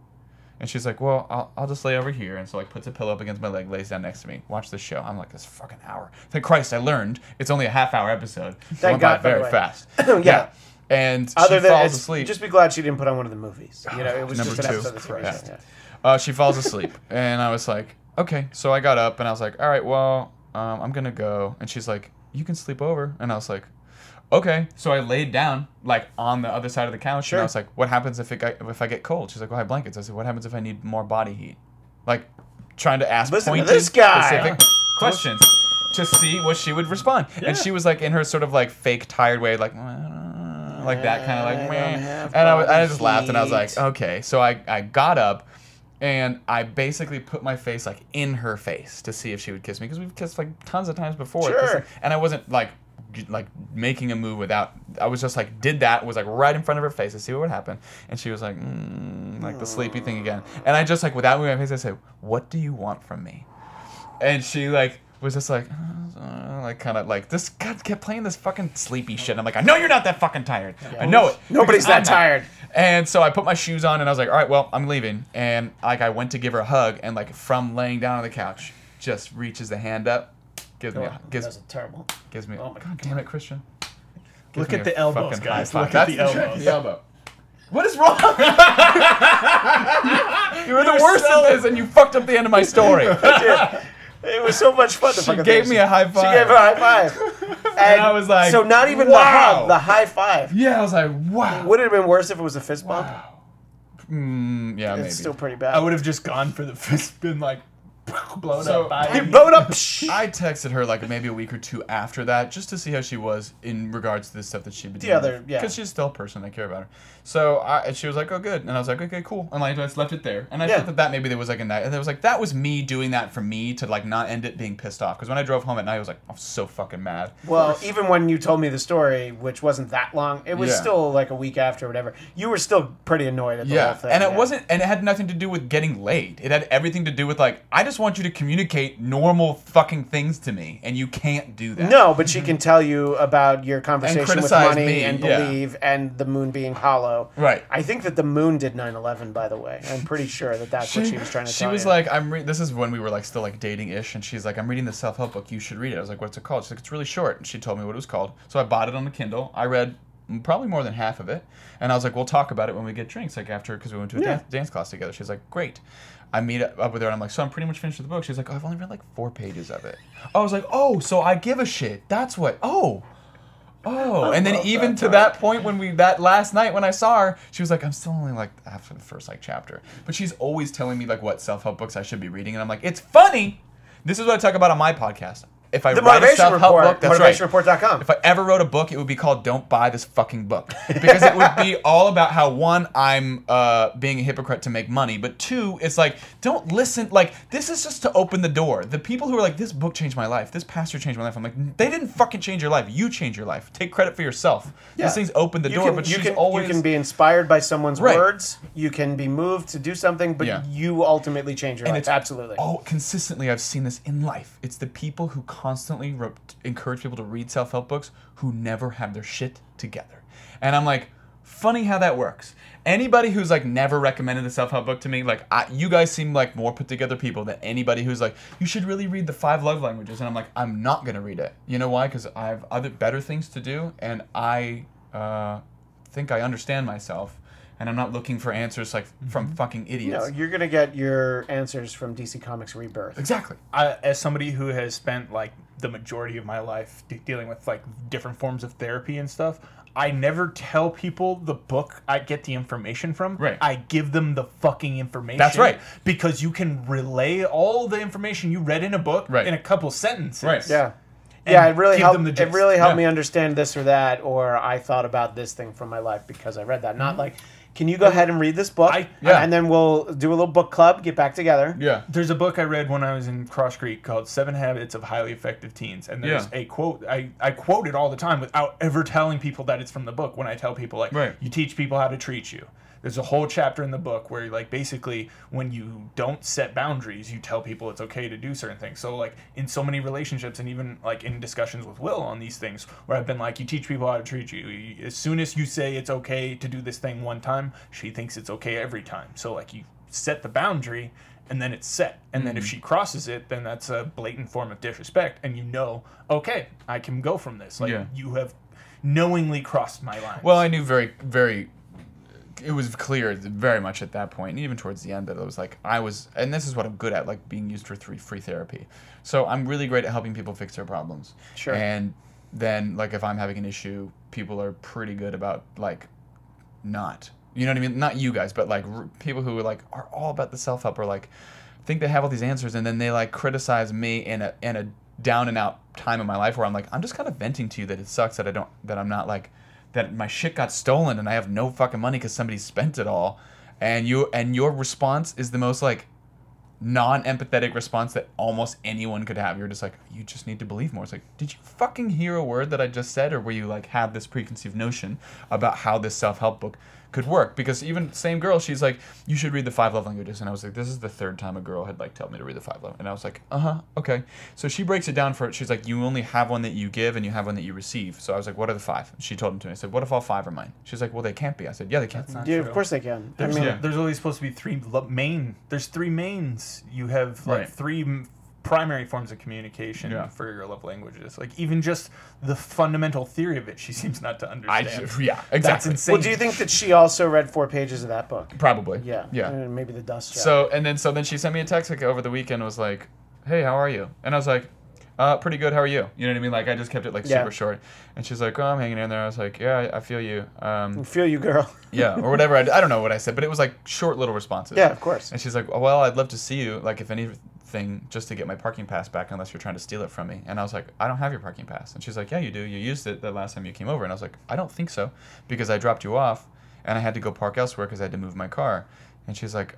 and she's like well I'll, I'll just lay over here. And so like puts a pillow up against my leg lays down next to me. Watch this show. I'm like this fucking hour. Thank christ i learned it's only a half hour episode. Thank Went God, by the very fast. [CLEARS THROAT] Yeah. and Other she than falls asleep. just be glad she didn't put on one of the movies. You know, it was Number just an two. episode of the series. Yeah. uh, she falls asleep. [LAUGHS] And i was like okay. So i got up and i was like all right well um, i'm gonna go. And she's like you can sleep over. And i was like okay so i laid down like on the other side of the couch Sure. and i was like what happens if it got, if i get cold she's like well i have blankets i said what happens if i need more body heat like trying to ask Listen to this guy. specific [LAUGHS] questions to see what she would respond and she was like in her sort of like fake tired way like like that kind of like don't meh. have and I, I just laughed and I was like okay so I, I got up and I basically put my face like in her face to see if she would kiss me because we've kissed like tons of times before. Sure. And I wasn't like like making a move without. I was just like did that was like right in front of her face to see what would happen. And she was like mm, like the sleepy thing again. And I just like without moving my face I said, "What do you want from me?" And she like was just like uh, like kind of like this God kept playing this fucking sleepy shit. And I'm like, I know you're not that fucking tired. I know it. Nobody's that tired. And so I put my shoes on and I was like, all right, well, I'm leaving. And like I went to give her a hug and like from laying down on the couch, just reaches the hand up, gives me a, gives That's terrible. gives me. Oh my God damn it, Christian. Look at the elbows, guys. Look at the elbows. The elbow. What is wrong? [LAUGHS] [LAUGHS] you were the worst so- at this, and you fucked up the end of my [LAUGHS] story. It was so much fun. The She gave me a high five. She gave her a high five. And, I was like, so not even the wow. hug, the high five. Yeah, I was like, wow. Would it have been worse if it was a fist bump? Mm, yeah, maybe. It's still pretty bad. I would have just gone for the fist, been like [LAUGHS] blown So- [LAUGHS] up by You blow it up. I texted her like maybe a week or two after that just to see how she was in regards to the stuff that she'd been The other- yeah. Because she's still a person. I care about her. So I, and she was like, oh, good. And I was like, okay, cool. And like, I just left it there. And I Yeah. thought that that maybe there was like a night. And it was like, that was me doing that for me to like not end it being pissed off. Because when I drove home at night, I was like, I'm so fucking mad. Well, even when you told me the story, which wasn't that long, it was Yeah. still like a week after or whatever. You were still pretty annoyed at the Yeah, whole thing. and it yeah. wasn't, and it had nothing to do with getting laid. It had everything to do with like, I just want you to communicate normal fucking things to me, and you can't do that. No, but she can tell you about your conversation with criticize money me, and yeah. believe and the moon being hollow. Right. I think that the moon did 9/11. By the way, I'm pretty sure that that's what she was trying to say. She tell was you. like, "I'm." Re- this is when we were like still like dating ish, and she's like, "I'm reading the self help book. You should read it." I was like, "What's it called?" She's like, "It's really short." And she told me what it was called. So I bought it on the Kindle. I read probably more than half of it, and I was like, "We'll talk about it when we get drinks." Like after, because we went to a Yeah. dance, dance class together. She's like, "Great." I meet up with her, and I'm like, "So I'm pretty much finished with the book." She's like, "Oh, I've only read like four pages of it." I was like, "Oh, so I give a shit. That's what." Oh. Oh, and then [LAUGHS] even that to part. that point when we that last night when I saw her, she was like, "I'm still only like after the first like chapter," but she's always telling me like what self help books I should be reading, and I'm like, "It's funny." This is what I talk about on my podcast. If I the write a motivation self help report. book, that's right. motivationreport.com. If I ever wrote a book, it would be called "Don't Buy This Fucking Book" because it would be [LAUGHS] all about how one, I'm uh, being a hypocrite to make money, but two, it's like don't listen. Like this is just to open the door. The people who are like, "This book changed my life. This pastor changed my life." I'm like, they didn't fucking change your life. You changed your life. Take credit for yourself. Yeah. This thing's opened the you door, can, but you she's can, always you can be inspired by someone's Right. words. You can be moved to do something, but Yeah. you ultimately change your And life. it's Absolutely. Oh, consistently, I've seen this in life. It's the people who constantly re- encourage people to read self help books who never have their shit together. And I'm like, funny how that works. Anybody who's like never recommended a self help book to me, like I, you guys seem like more put together people than anybody who's like, you should really read the five love languages. And I'm like, I'm not gonna read it. You know why? Because I have other better things to do, and I uh, think I understand myself. And I'm not looking for answers like from fucking idiots. no, you're gonna get your answers from DC Comics Rebirth. exactly. I, as somebody who has spent like the majority of my life de- dealing with like different forms of therapy and stuff, I never tell people the book I get the information from. Right. I give them the fucking information. That's right. Because you can relay all the information you read in a book Right. in a couple sentences. Right. Yeah. Yeah, it really helped. the It really helped Yeah. me understand this or that, or I thought about this thing from my life because I read that. Mm-hmm. Not like, can you go ahead and read this book? I- Yeah. And then we'll do a little book club, get back together. Yeah. There's a book I read when I was in Cross Creek called Seven Habits of Highly Effective Teens. And there's Yeah. a quote, I, I quote it all the time without ever telling people that it's from the book when I tell people, like, Right. you teach people how to treat you. There's a whole chapter in the book where, like, basically, when you don't set boundaries, you tell people it's okay to do certain things. So, like, in so many relationships, and even like in discussions with Will on these things, where I've been like, you teach people how to treat you. As soon as you say it's okay to do this thing one time, she thinks it's okay every time. So, like, you set the boundary and then it's set. And then Mm. if she crosses it, then that's a blatant form of disrespect. And you know, okay, I can go from this. Like, Yeah. you have knowingly crossed my line. Well, I knew very, very. It was clear very much at that point, and even towards the end, that it was like I was, and this is what I'm good at, like being used for free free therapy. So I'm really great at helping people fix their problems. Sure. And then, like, if I'm having an issue, people are pretty good about like not. You know what I mean? Not you guys, but like r- people who are like are all about the self help or like think they have all these answers, and then they like criticize me in a in a down and out time in my life where I'm like I'm just kind of venting to you that it sucks that I don't that I'm not like that my shit got stolen and I have no fucking money because somebody spent it all, and you and your response is the most like non-empathetic response that almost anyone could have. You're just like, you just need to believe more. It's like, did you fucking hear a word that I just said, or were you like have this preconceived notion about how this self-help book could work? Because even same girl, she's like, you should read the five love languages, and I was like, this is the third time a girl had like told me to read the five love, and I was like, uh huh, okay. So she breaks it down for it. She's like, you only have one that you give, and you have one that you receive. So I was like, what are the five? She told them to me. I said, what if all five are mine? She's like, well, they can't be. I said, yeah, they can. not Yeah, true. of course they can. I There's, mean, Yeah. there's only supposed to be three lo- main. There's three mains. You have like Right. three m- primary forms of communication Yeah. for your love languages. Like even just the fundamental theory of it, she [LAUGHS] seems not to I understand. yeah, exactly. That's insane. well, do you think that she also read four pages of that book? Probably. Yeah. Yeah. And maybe the dust. Jacket. So and then so then she sent me a text like over the weekend was like "Hey, how are you?" And I was like, uh, pretty good. How are you? You know what I mean? Like I just kept it like Yeah. super short. And she's like, "Oh, I'm hanging in there." I was like, "Yeah, I, I feel you." Um, Feel you, girl. [LAUGHS] yeah, or whatever. I, I don't know what I said, but it was like short little responses. Yeah, of course. And she's like, oh, "Well, I'd love to see you. Like, if anything, just to get my parking pass back, unless you're trying to steal it from me." And I was like, "I don't have your parking pass." And she's like, "Yeah, you do. You used it the last time you came over." And I was like, "I don't think so, because I dropped you off, and I had to go park elsewhere because I had to move my car." And she's like,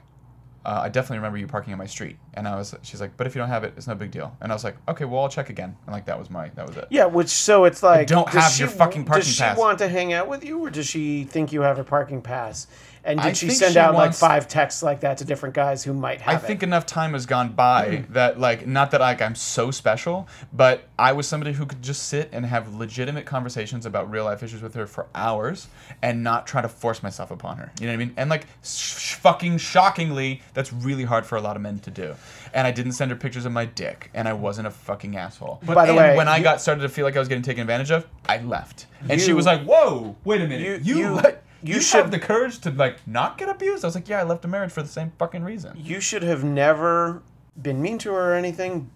uh, I definitely remember you parking on my street. And I was, she's like, but if you don't have it, it's no big deal. And I was like, okay, well, I'll check again. And like, that was my, that was it. Yeah, which so it's like don't have she- your fucking parking Does she pass. want to hang out with you, or does she think you have a parking pass? And did I she send she out wants- like five texts like that to different guys who might have I think it? enough time has gone by hmm. that like not that like I'm so special, but I was somebody who could just sit and have legitimate conversations about real life issues with her for hours and not try to force myself upon her. You know what I mean? And like sh- fucking shockingly, that's really hard for a lot of men to do. And I didn't send her pictures of my dick, and I wasn't a fucking asshole. By the and way, when I you- got started to feel like I was getting taken advantage of, I left. And she was like, "Whoa, wait a minute, You- you you- let." You You, should- have the courage to like not get abused. I was like, yeah, I left a marriage for the same fucking reason. you should have never been mean to her or anything,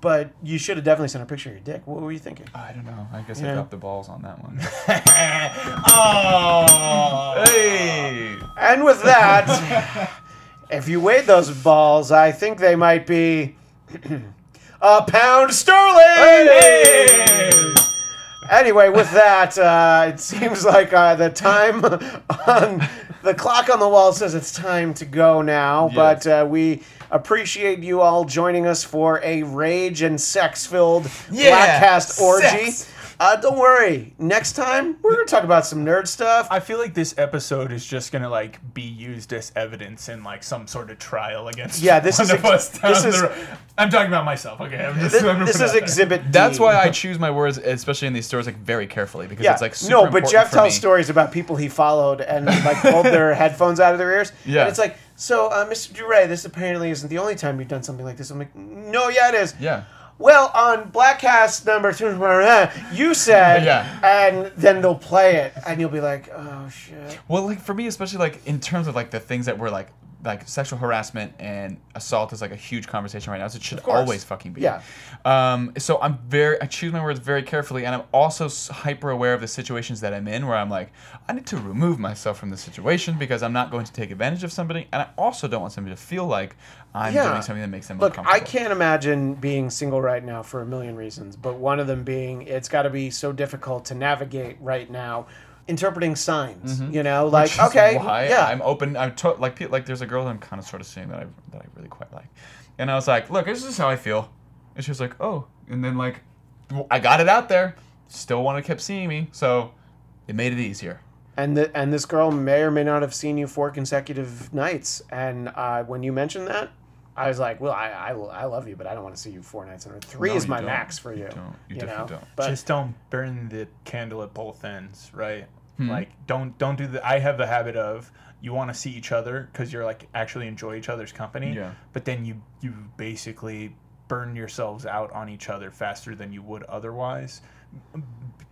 but you should have definitely sent her a picture of your dick. What were you thinking? I don't know. I guess Yeah. I dropped the balls on that one. [LAUGHS] oh. hey! And with that, [LAUGHS] if you weighed those balls, I think they might be [CLEARS THROAT] a pound sterling. Anyway, with that, uh, it seems like uh, the time on the clock on the wall says it's time to go now. Yes. But uh, we appreciate you all joining us for a rage and sex-filled Yeah, Bladtcast orgy. sex. Uh, don't worry. Next time we're gonna talk about some nerd stuff. I feel like this episode is just gonna like be used as evidence in like some sort of trial against Yeah, this one is of ex- us down this the is- road. I'm talking about myself. Okay, I'm just, This, I'm this is it there. Exhibit D. That's why I choose my words, especially in these stories, like very carefully because Yeah. it's like super no, but Jeff for tells me. stories about people he followed and like pulled their [LAUGHS] headphones out of their ears. Yeah. And it's like, so, uh, Mr. Duray, this apparently isn't the only time you've done something like this. I'm like, no, yeah, it is. Yeah. Well, on Bladtcast number two, [LAUGHS] you said, Yeah. and then they'll play it, and you'll be like, oh shit. Well, like for me, especially like in terms of like the things that were like like sexual harassment and assault is like a huge conversation right now. So it should always fucking be. Yeah. Um. So I'm very I choose my words very carefully, and I'm also hyper aware of the situations that I'm in where I'm like I need to remove myself from the situation because I'm not going to take advantage of somebody, and I also don't want somebody to feel like I'm Yeah. doing something that makes them Look, uncomfortable. I can't imagine being single right now for a million reasons, but one of them being it's got to be so difficult to navigate right now interpreting signs. You know, like Mm-hmm. Okay, why yeah, I'm open. I'm to, like like there's a girl that I'm kind of sort of seeing that I that I really quite like, and I was like, look, this is how I feel, and she was like, oh, and then like, I got it out there. Still wanted keep seeing me, so it made it easier. and the, and this girl may or may not have seen you four consecutive nights. And uh, when you mentioned that, I was like, well, I, I, I love you, but I don't want to see you four nights in a row. Three No, is my don't. max for you. You don't. You know, definitely don't. But just don't burn the candle at both ends, right? Hmm. Like don't don't do the. I have the habit of you want to see each other because you're like actually enjoy each other's company. Yeah. But then you you basically burn yourselves out on each other faster than you would otherwise,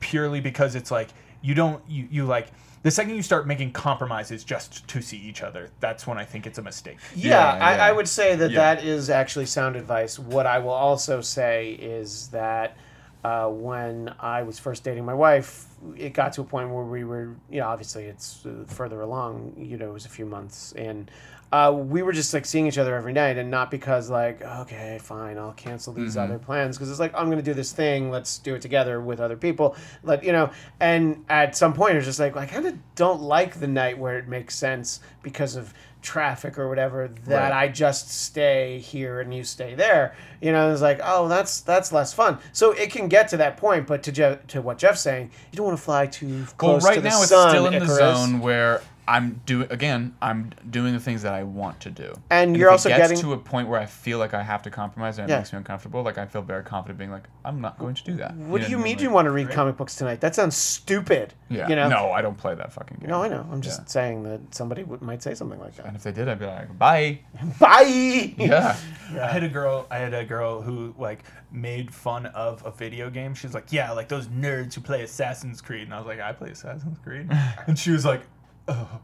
purely because it's like you don't you you like. The second you start making compromises just to see each other, that's when I think it's a mistake. Yeah, Yeah, I, yeah. I would say that Yeah. that is actually sound advice. What I will also say is that uh, when I was first dating my wife, it got to a point where we were, you know, obviously it's uh, further along, you know, it was a few months in. Uh, we were just like seeing each other every night, and not because like, okay, fine, I'll cancel these Mm-hmm. other plans because it's like I'm gonna do this thing, let's do it together with other people, let you know. And at some point, it's just like I kind of don't like the night where it makes sense because of traffic or whatever that Right. I just stay here and you stay there. You know, it's like, oh, that's that's less fun. So it can get to that point, but to Jeff, to what Jeff's saying, you don't want to fly too Well, close right to the. Well right now it's still in the zone where I'm doing again. I'm doing the things that I want to do, And if you're it also gets getting- to a point where I feel like I have to compromise and it Yeah. makes me uncomfortable. Like I feel very confident being like, I'm not going to do that. What do know you what mean Like, you want to read comic books tonight? That sounds stupid. Yeah. You know? No, I don't play that fucking game. No, I know. I'm just Yeah. saying that somebody w- might say something like that. And if they did, I'd be like, bye. [LAUGHS] Bye. Yeah. [LAUGHS] I had a girl. I had a girl who like made fun of a video game. She's like, "Yeah, like those nerds who play Assassin's Creed." And I was like, "I play Assassin's Creed," [LAUGHS] and she was like, "Oh,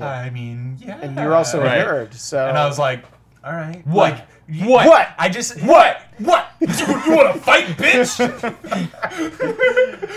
I mean, yeah." And you're also Right. a nerd, so And I was like, "All right." What? Like, What? What? I just What? What? [LAUGHS] You, you want to fight, bitch? [LAUGHS]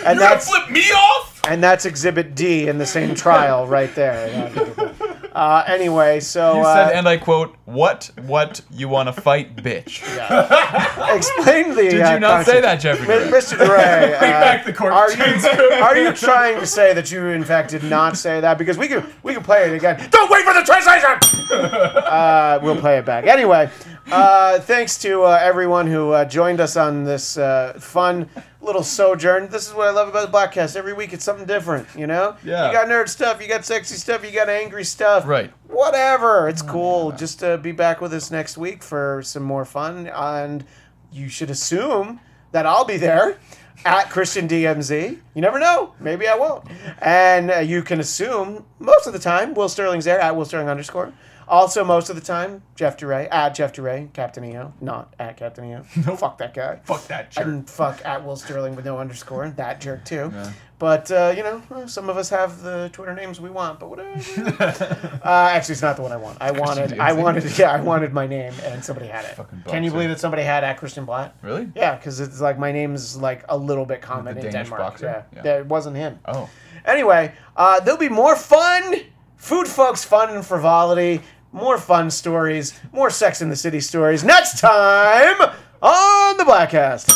And You gonna that's flip me off? and that's Exhibit D in the same trial right there. [LAUGHS] Uh, anyway, so You uh, and I quote, "What? What? You want to fight, bitch?" [LAUGHS] explain the. Did uh, you not say concept. that, Jeffrey? Mi- Mr. DeRay, [LAUGHS] uh, back the court are you [LAUGHS] are you trying to say that you in fact did not say that? Because we can we can play it again. Don't wait for the translation. uh, we'll play it back anyway. Uh, thanks to uh, everyone who uh, joined us on this uh, fun little sojourn. This is what I love about the Bladtcast. Every week it's something different. You know, Yeah. You got nerd stuff, you got sexy stuff, you got angry stuff. Right. Whatever. It's cool. Just uh, be back with us next week for some more fun, and you should assume that I'll be there at Christian DMZ. You never know. Maybe I won't. And uh, you can assume most of the time Will Sterling's there at Will Sterling underscore. Also, most of the time, Jeff DeRay at Jeff DeRay, Captain EO, not at Captain EO. [LAUGHS] Fuck that guy. Fuck that jerk. And fuck at Will Sterling with no underscore. That jerk too. But uh, you know, some of us have the Twitter names we want, but whatever. [LAUGHS] uh, actually, it's not the one I want. I wanted, I wanted, yeah, I wanted my name, and somebody had it. Fucking Can you believe that somebody had at Christian Bladt? Really? Yeah, because it's like my name is like a little bit common the in Danish Denmark. boxer? Yeah, Yeah. that wasn't him. Oh. Anyway, uh, there'll be more fun, food folks fun and frivolity, more fun stories, more Sex in the City stories next time on the Bladtcast.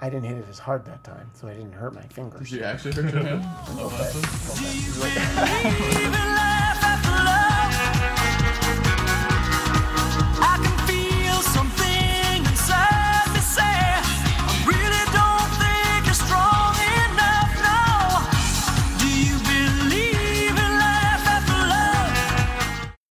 I didn't hit it as hard that time, so I didn't hurt my fingers. Did you actually hurt your head? Believe in love.